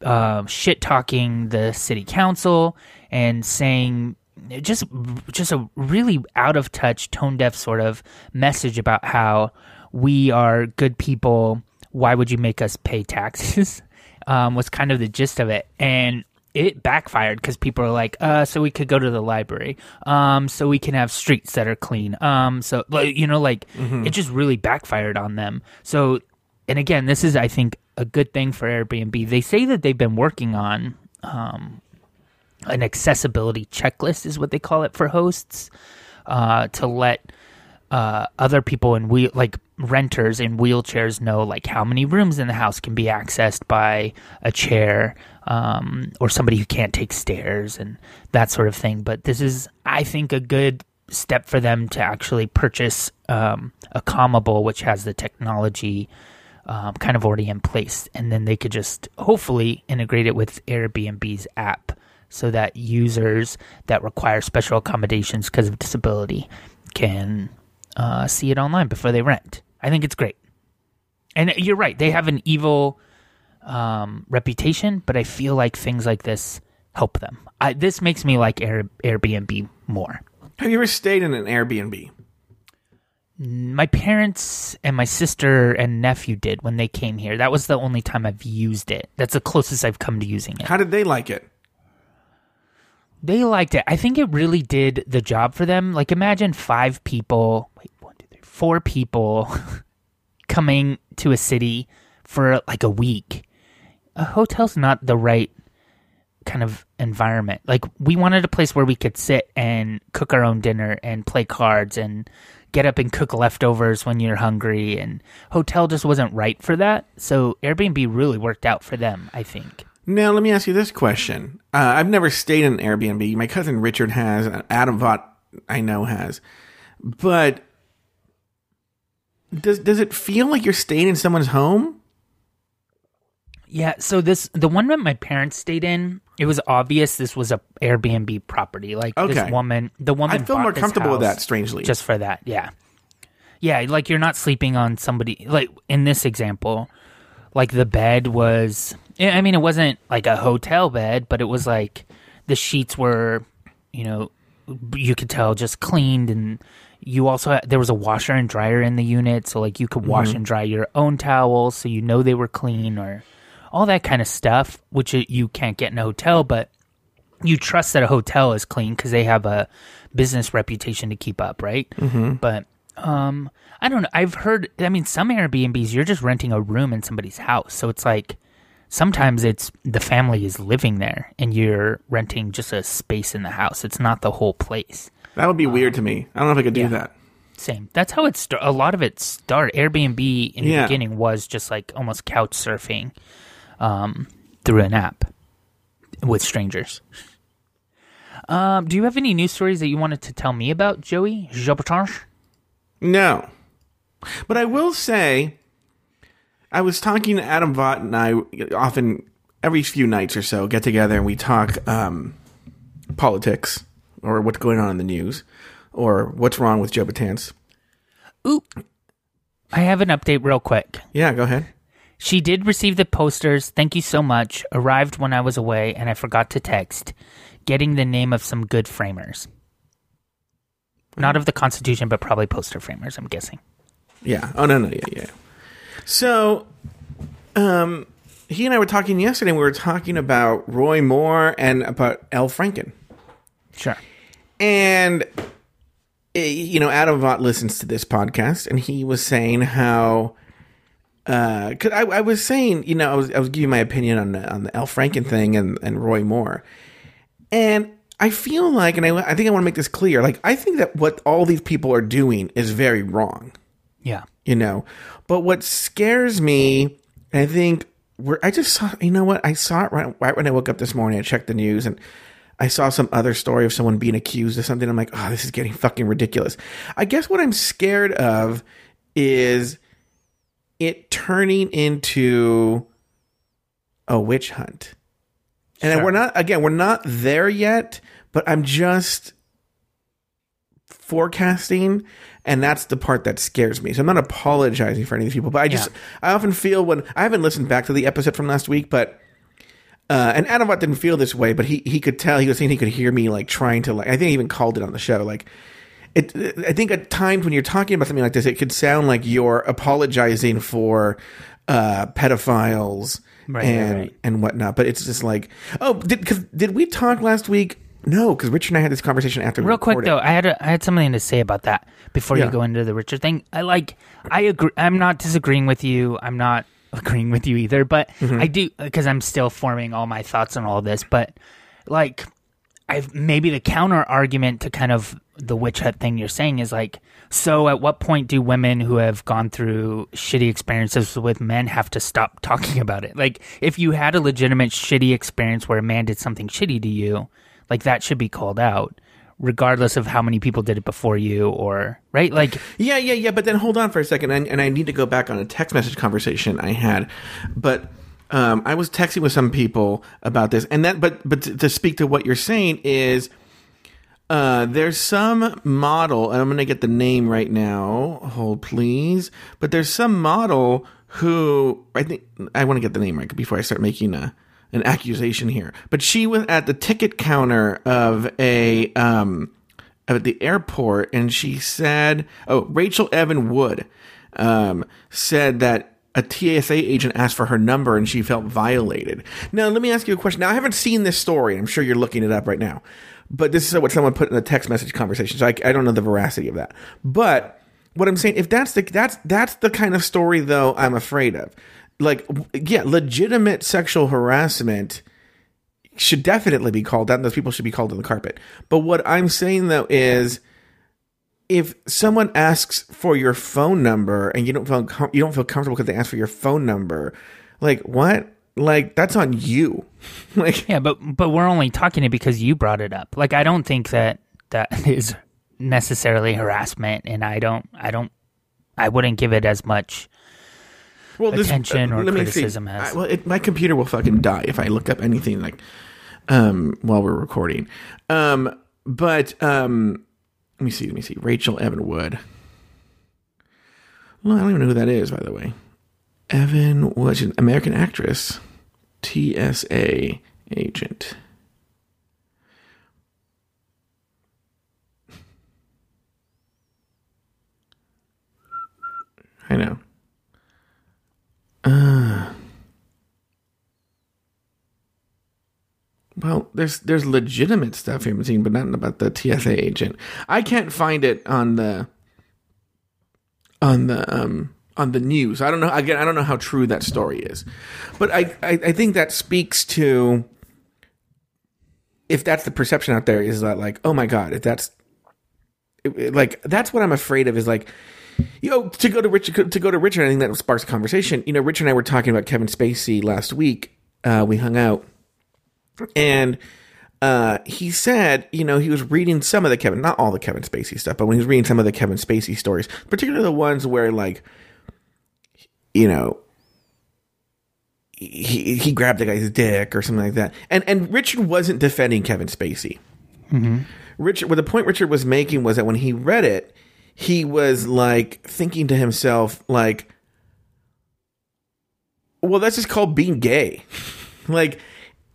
uh, shit talking the city council and saying just just a really out of touch, tone deaf sort of message about how we are good people. Why would you make us pay taxes? um, was kind of the gist of it, and it backfired because people are like, uh, so we could go to the library, um, so we can have streets that are clean, um, so you know, like it just really backfired on them. So, and again, this is I think a good thing for Airbnb. They say that they've been working on um, an accessibility checklist, is what they call it for hosts, uh, to let uh, other people in wheel like renters in wheelchairs know like how many rooms in the house can be accessed by a chair um, or somebody who can't take stairs and that sort of thing. But this is, I think, a good step for them to actually purchase um, Accomable, which has the technology um, kind of already in place, and then they could just hopefully integrate it with Airbnb's app so that users that require special accommodations because of disability can uh, see it online before they rent. I think it's great. And you're right; they have an evil um, reputation, but I feel like things like this help them. I, this makes me like Air, Airbnb more. Have you ever stayed in an Airbnb? My parents and my sister and nephew did when they came here. That was the only time I've used it. That's the closest I've come to using it. How did they like it? They liked it. I think it really did the job for them. Like, imagine five people, wait, one, two, three, four people coming to a city for like a week. A hotel's not the right kind of environment. Like, we wanted a place where we could sit and cook our own dinner and play cards and get up and cook leftovers when you're hungry. And hotel just wasn't right for that. So, Airbnb really worked out for them, I think. Now, let me ask you this question. Uh, I've never stayed in an Airbnb. My cousin Richard has. Adam Vaught, I know, has. But does does it feel like you're staying in someone's home? Yeah, so this the one that my parents stayed in, it was obvious this was a Airbnb property. Like Okay. this woman, the woman I feel more comfortable with that, strangely. just for that. Yeah, yeah, like you're not sleeping on somebody. Like in this example, like the bed was I mean, it wasn't like a hotel bed, but it was like the sheets were, you know, you could tell just cleaned, and you also had, there was a washer and dryer in the unit, so like you could wash and dry your own towels, so you know they were clean, or all that kind of stuff, which you can't get in a hotel, but you trust that a hotel is clean because they have a business reputation to keep up, right? Mm-hmm. But um, I don't know. I've heard. I mean, some Airbnbs you're just renting a room in somebody's house, so it's like sometimes it's the family is living there and you're renting just a space in the house. It's not the whole place. That would be weird to me. I don't know if I could do yeah. that. Same. That's how it started. A lot of it started. Airbnb in the Yeah. beginning was just like almost couch surfing um, through an app with strangers. Um, do you have any news stories that you wanted to tell me about, Joey? No. But I will say, I was talking to Adam Vaught, and I often, every few nights or so, get together and we talk um, politics or what's going on in the news or what's wrong with Joe Batance. Ooh. I have an update real quick. Yeah, go ahead. She did receive the posters. Thank you so much. Arrived when I was away and I forgot to text. Getting the name of some good framers. Not of the Constitution, but probably poster framers, I'm guessing. Yeah. Oh, no, no, yeah, yeah. So, um, he and I were talking yesterday, and we were talking about Roy Moore and about Al Franken. Sure. And eh, you know, Adam Vaught listens to this podcast, and he was saying how. Uh, cause I, I was saying, you know, I was I was giving my opinion on the, on the Al Franken thing and and Roy Moore, and I feel like, and I I think I want to make this clear, like I think that what all these people are doing is very wrong Yeah. You know. But what scares me, I think, we're, I just saw, you know what? I saw it right, right when I woke up this morning. I checked the news and I saw some other story of someone being accused of something. I'm like, oh, this is getting fucking ridiculous. I guess what I'm scared of is it turning into a witch hunt. And Sure. we're not, again, we're not there yet, but I'm just forecasting and that's the part that scares me so i'm not apologizing for any of these people but i just Yeah. i often feel when i haven't listened back to the episode from last week but uh, and Adam Vaught didn't feel this way, but he he could tell he was saying he could hear me like trying to like I think I even called it on the show like it I think at times when you're talking about something like this it could sound like you're apologizing for uh pedophiles Right, and right, right. and whatnot but it's just like oh did did we talk last week no because Richard and I had this conversation after we Real quick though, I had a, I had something to say about that before Yeah. you go into the Richard thing. I like I agree. I'm not disagreeing with you. I'm not agreeing with you either. But Mm-hmm. I do because I'm still forming all my thoughts on all this. But like, I've maybe the counter argument to kind of the witch hunt thing you're saying is like, so at what point do women who have gone through shitty experiences with men have to stop talking about it? Like, if you had a legitimate shitty experience where a man did something shitty to you, like that should be called out, regardless of how many people did it before you or right. Like, Yeah, yeah, yeah. But then hold on for a second, and, and I need to go back on a text message conversation I had. But um, I was texting with some people about this, and that. But but to, speak to what you're saying is, uh, there's some model, and I'm going to get the name right now. Hold please. But there's some model who I think I want to get the name right before I start making a an accusation here. But she was at the ticket counter of a um at the airport, and she said, "Oh, Rachel Evan Wood um, said that." A TSA agent asked for her number and she felt violated. Now, let me ask you a question. Now, I haven't seen this story. I'm sure you're looking it up right now. But this is what someone put in a text message conversation. So I, I don't know the veracity of that. But what I'm saying, if that's the that's that's the kind of story though I'm afraid of. Like yeah, legitimate sexual harassment should definitely be called out. and Those people should be called on the carpet. But what I'm saying though is if someone asks for your phone number and you don't feel com- you don't feel comfortable because they ask for your phone number, like what? Like that's on you. like yeah, but but we're only talking it because you brought it up. Like, I don't think that that is necessarily harassment, and I don't I don't I wouldn't give it as much. Well, attention or let me see. criticism as- I- well, it, my computer will fucking die if I look up anything like um while we're recording. Um, but um, let me see. Let me see. Rachel Evan Wood. Well, I don't even know who that is, by the way. Evan Wood, she's an American actress. TSA agent. I know. Well, there's there's legitimate stuff here, seen, but not about the TSA agent. I can't find it on the on the um on the news. I don't know. Again, I don't know how true that story is, but I I, I think that speaks to if that's the perception out there is that like oh my god if that's like that's what I'm afraid of is like you know, to go to Richard, to go to Richard, I think that sparks a conversation. You know, Richard and I were talking about Kevin Spacey last week. Uh, we hung out, and uh, he said, you know, he was reading some of the Kevin, not all the Kevin Spacey stuff, but when he was reading some of the Kevin Spacey stories, particularly the ones where, like, you know, he he grabbed the guy's dick or something like that, and and Richard wasn't defending Kevin Spacey. Mm-hmm. Richard, well, the point Richard was making was that when he read it he was like thinking to himself, like, well, that's just called being gay. like,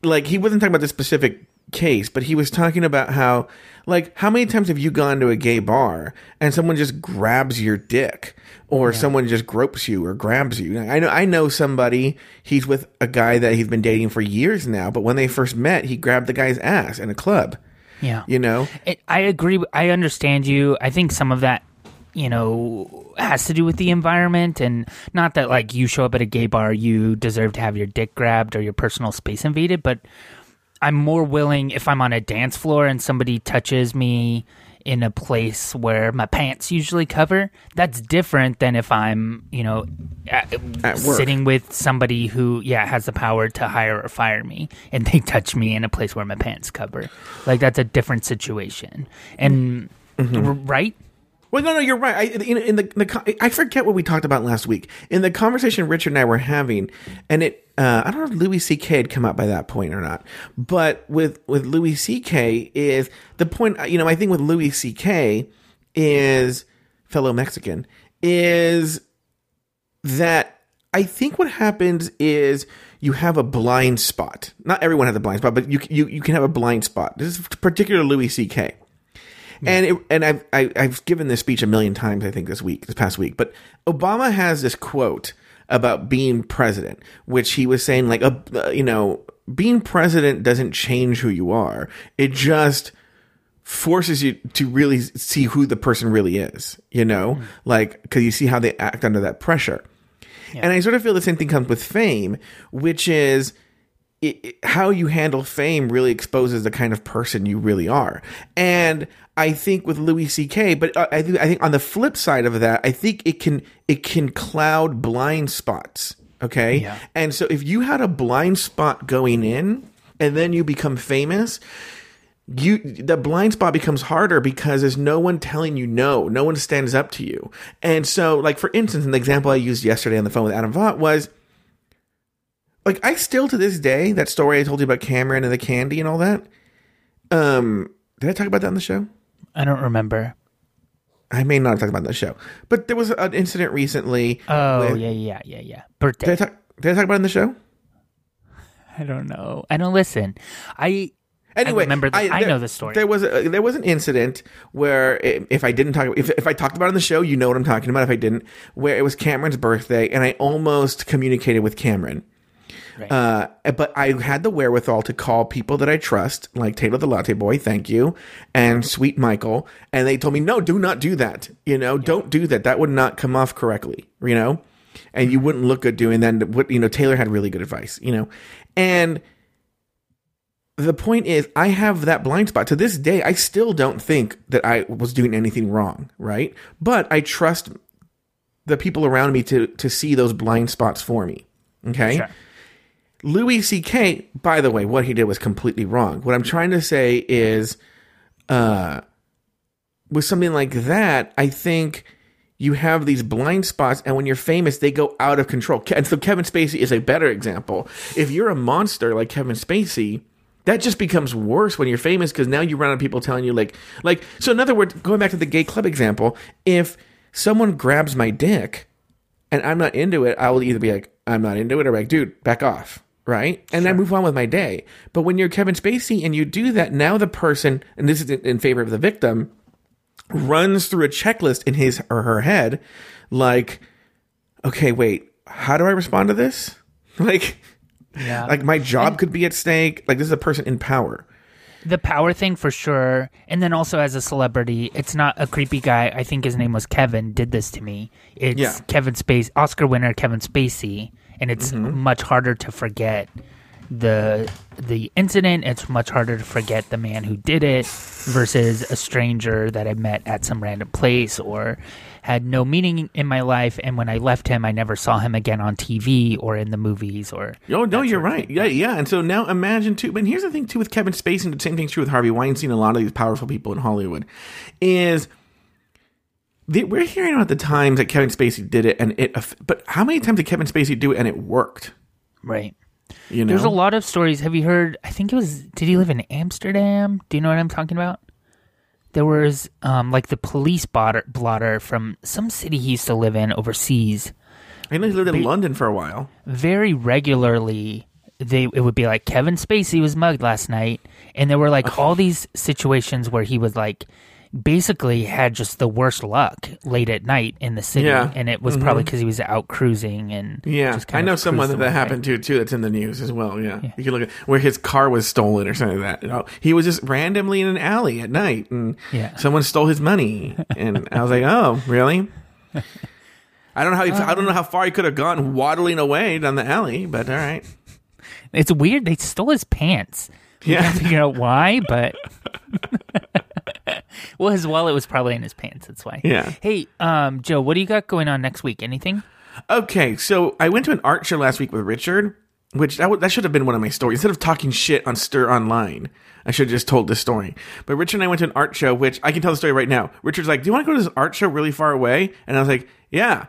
like he wasn't talking about the specific case, but he was talking about how, like, how many times have you gone to a gay bar and someone just grabs your dick or yeah. someone just gropes you or grabs you? I know, I know somebody. He's with a guy that he's been dating for years now, but when they first met, he grabbed the guy's ass in a club. Yeah, you know, it, I agree. I understand you. I think some of that you know, has to do with the environment and not that like you show up at a gay bar, you deserve to have your dick grabbed or your personal space invaded, but I'm more willing if I'm on a dance floor and somebody touches me in a place where my pants usually cover. That's different than if I'm, you know, sitting with somebody who, yeah, has the power to hire or fire me, and they touch me in a place where my pants cover. Like that's a different situation, and mm-hmm. right. Well, no, no, you're right. I, in, in the, the, I forget what we talked about last week in the conversation Richard and I were having, and it. Uh, I don't know if Louis C.K. had come out by that point or not, but with with Louis C.K. is the point. You know, I think with Louis C.K. is fellow Mexican is that I think what happens is you have a blind spot. Not everyone has a blind spot, but you you you can have a blind spot. This is particular Louis C.K. And it, and I've I, have i have given this speech a million times I think this week this past week, but Obama has this quote about being president, which he was saying like uh, uh, you know being president doesn't change who you are. It just forces you to really see who the person really is. You know, mm. like because you see how they act under that pressure. Yeah. And I sort of feel the same thing comes with fame, which is it, it, how you handle fame really exposes the kind of person you really are. And I think with Louis C.K., but uh, I think I think on the flip side of that, I think it can it can cloud blind spots. Okay, yeah. and so if you had a blind spot going in, and then you become famous, you the blind spot becomes harder because there's no one telling you no no one stands up to you and so like for instance an example i used yesterday on the phone with adam vaught was like I still to this day that story I told you about Cameron and the candy and all that. Um, did I talk about that on the show? I don't remember. I may not have talked about that show, but there was an incident recently. Oh with, yeah, yeah, yeah, yeah. Birthday. Did I, talk, did I talk about it in the show? I don't know. I don't listen. I Anyway, I remember. The, I, there, I, know the story. There was a, there was an incident where if I didn't talk, if if I talked about it on the show, you know what I'm talking about. If I didn't, where it was Cameron's birthday, and I almost communicated with Cameron Right. Uh, but I had the wherewithal to call people that I trust, like Taylor the Latte Boy, thank you, and Sweet Michael, and they told me, no, do not do that. You know, yeah. don't do that. That would not come off correctly. You know, and you wouldn't look good doing that. What you know, Taylor had really good advice. You know, and the point is, I have that blind spot. To this day, I still don't think that I was doing anything wrong, right? But I trust the people around me to to see those blind spots for me. Okay. Sure. Louis C.K., by the way, what he did was completely wrong. What I'm trying to say is, uh, with something like that, I think you have these blind spots, and when you're famous, they go out of control. And so Kevin Spacey is a better example. If you're a monster like Kevin Spacey, that just becomes worse when you're famous because now you run of people telling you like, like. So in other words, going back to the gay club example, if someone grabs my dick and I'm not into it, I will either be like, I'm not into it, or like, dude, back off right? And I move on with my day. But when you're Kevin Spacey and you do that, now the person, and this is in, favor of the victim, runs through a checklist in his or her head, like, okay, wait, how do I respond to this? Like, Yeah. like my job could be at stake. Like this is a person in power. the power thing for sure and then also as a celebrity it's not a creepy guy i think his name was kevin did this to me it's Yeah. kevin space oscar winner kevin spacey and it's Mm-hmm. much harder to forget the the incident it's much harder to forget the man who did it versus a stranger that i met at some random place or had no meaning in my life and when i left him i never saw him again on tv or in the movies or Oh no, you're right. Yeah, yeah. And so now imagine too. But here's the thing too with Kevin Spacey, and the same thing's true with Harvey Weinstein. A lot of these powerful people in Hollywood is the, we're hearing about the times that Kevin Spacey did it, and it. But how many times did Kevin Spacey do it and it worked? right You know, There's a lot of stories. Have you heard? I think it was. Did he live in Amsterdam? Do you know what I'm talking about? There was um, like the police blotter, blotter from some city he used to live in overseas. I know he lived in London for a while. Very regularly, they it would be like Kevin Spacey was mugged last night, and there were like all these situations where he was like basically had just the worst luck late at night in the city, Yeah. and it was mm-hmm. probably because he was out cruising and Yeah, I know someone that that happened to too. That's in the news as well. Yeah, you can look at where his car was stolen or something like that. You know, he was just randomly in an alley at night, and Yeah. someone stole his money, and I was like, "Oh, really?" I don't know how he, I don't know how far he could have gone waddling away down the alley, but all right. It's weird. They stole his pants. We Yeah. can't figure out why, but well, his wallet was probably in his pants. That's why. Yeah. Hey, um, Joe, what do you got going on next week? Anything? Okay, so I went to an art show last week with Richard, which that, w- that should have been one of my stories. Instead of talking shit on Stir Online, I should have just told this story. But Richard and I went to an art show, which I can tell the story right now. Richard's like, "Do you want to go to this art show really far away?" And I was like, "Yeah."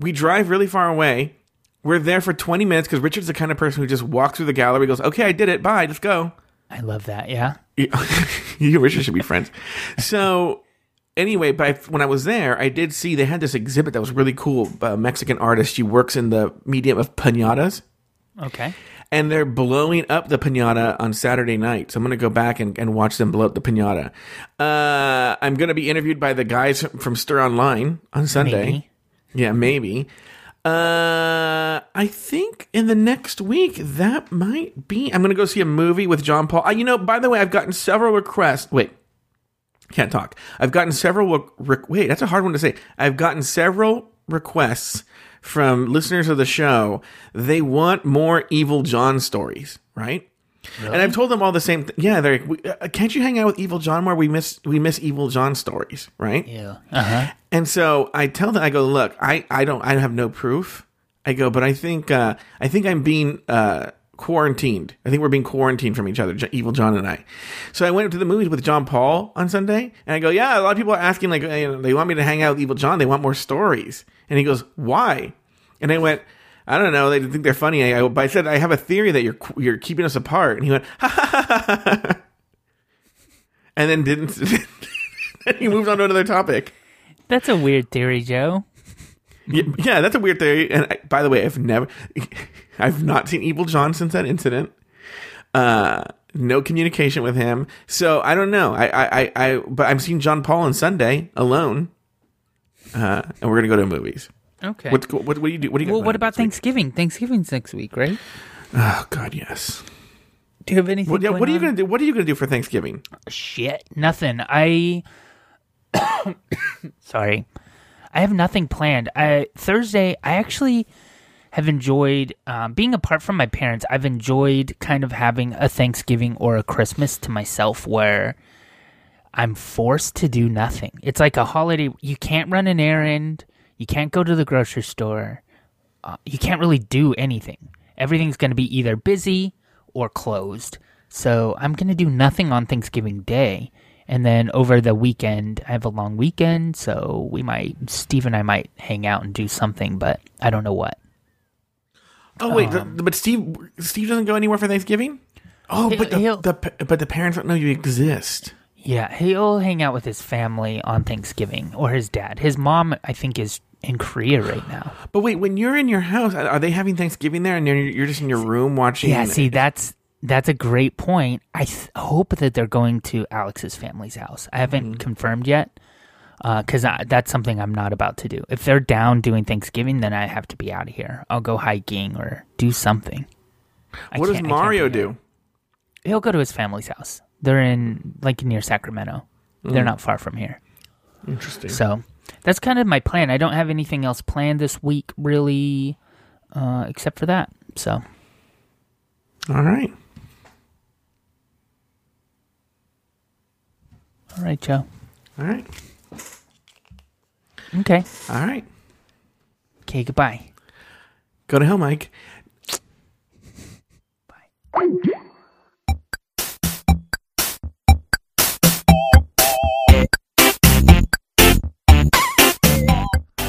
We drive really far away. We're there for 20 minutes because Richard's the kind of person who just walks through the gallery, goes, "Okay, I did it. Bye. Let's go." I love that. Yeah. you and Richard should be friends. So anyway, but I, when I was there, I did see they had this exhibit that was really cool. A Mexican artist. She works in the medium of pinatas, Okay. and they're blowing up the pinata on Saturday night. So I'm going to go back and, and watch them blow up the pinata. Uh, I'm going to be interviewed by the guys from Stir Online on Sunday. Maybe. Yeah, maybe. Uh, I think in the next week that might be. I'm to go see a movie with John Paul. Uh, you know, by the way, I've gotten several requests. Wait, can't talk. I've gotten several. Re- wait, that's a hard one to say. I've gotten several requests from listeners of the show. They want more Evil John stories, right? And I've told them all the same. Th- yeah, they're. Like, we, uh, can't you hang out with Evil John more? We miss we miss Evil John stories, right? Yeah. Uh huh. And so I tell them, I go, look, I, I don't, I have no proof. I go, but I think, uh, I think I'm being, uh, quarantined. I think we're being quarantined from each other, J- Evil John and I. So I went to the movies with John Paul on Sunday, and I go, yeah, a lot of people are asking, like, hey, they want me to hang out with Evil John. They want more stories. And he goes, why? And I went, I don't know. They think they're funny. I, but I said, I have a theory that you're, you're keeping us apart. And he went, ha ha ha ha. ha. And then didn't, then he moved on to another topic. That's a weird theory, Joe. Yeah, yeah, that's a weird theory. And I, by the way, I've never, I've not seen Evil John since that incident. Uh, no communication with him. So I don't know. I, I, I, I but I'm seeing John Paul on Sunday alone. Uh, and we're gonna go to movies. Okay. What, what, what do you do? What do you? well, what about Thanksgiving? week? Thanksgiving? Thanksgiving's next week, right? Oh God, yes. Do you have anything? What, yeah, what are you on? gonna do? What are you gonna do for Thanksgiving? Shit, nothing. I sorry, I have nothing planned. I Thursday, I actually have enjoyed um, being apart from my parents. I've enjoyed kind of having a Thanksgiving or a Christmas to myself where I'm forced to do nothing. It's like a holiday. You can't run an errand. You can't go to the grocery store. Uh, you can't really do anything. Everything's going to be either busy or closed. So I'm going to do nothing on Thanksgiving Day. And then over the weekend, I have a long weekend. So we might, Steve and I might hang out and do something, but I don't know what. Oh wait, the- but Steve, Steve doesn't go anywhere for Thanksgiving. Oh, but the, the but the parents don't know you exist. Yeah, he'll hang out with his family on Thanksgiving or his dad. His mom, I think, is in Korea right now. But wait, when you're in your house, are they having Thanksgiving there, and you're, you're just in your room watching? Yeah, see, that's that's a great point. I th- hope that they're going to Alex's family's house. I haven't Mm-hmm. confirmed yet because that's something I'm not about to do. If they're down doing Thanksgiving, then I have to be out of here. I'll go hiking or do something. I what does can't- I can't Mario do? He'll go to his family's house. They're in like near Sacramento. Mm. They're not far from here. Interesting. So that's kind of my plan. I don't have anything else planned this week, really, uh, except for that. So All right. all right, Joe. All right. Okay. All right. Okay. Goodbye. Go to hell, Mike.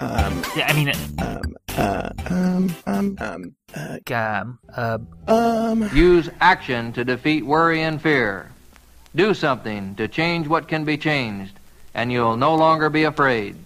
Um, Yeah, I mean, um, uh, um, um, um, uh, um, uh, um. Use action to defeat worry and fear. Do something to change what can be changed, and you'll no longer be afraid.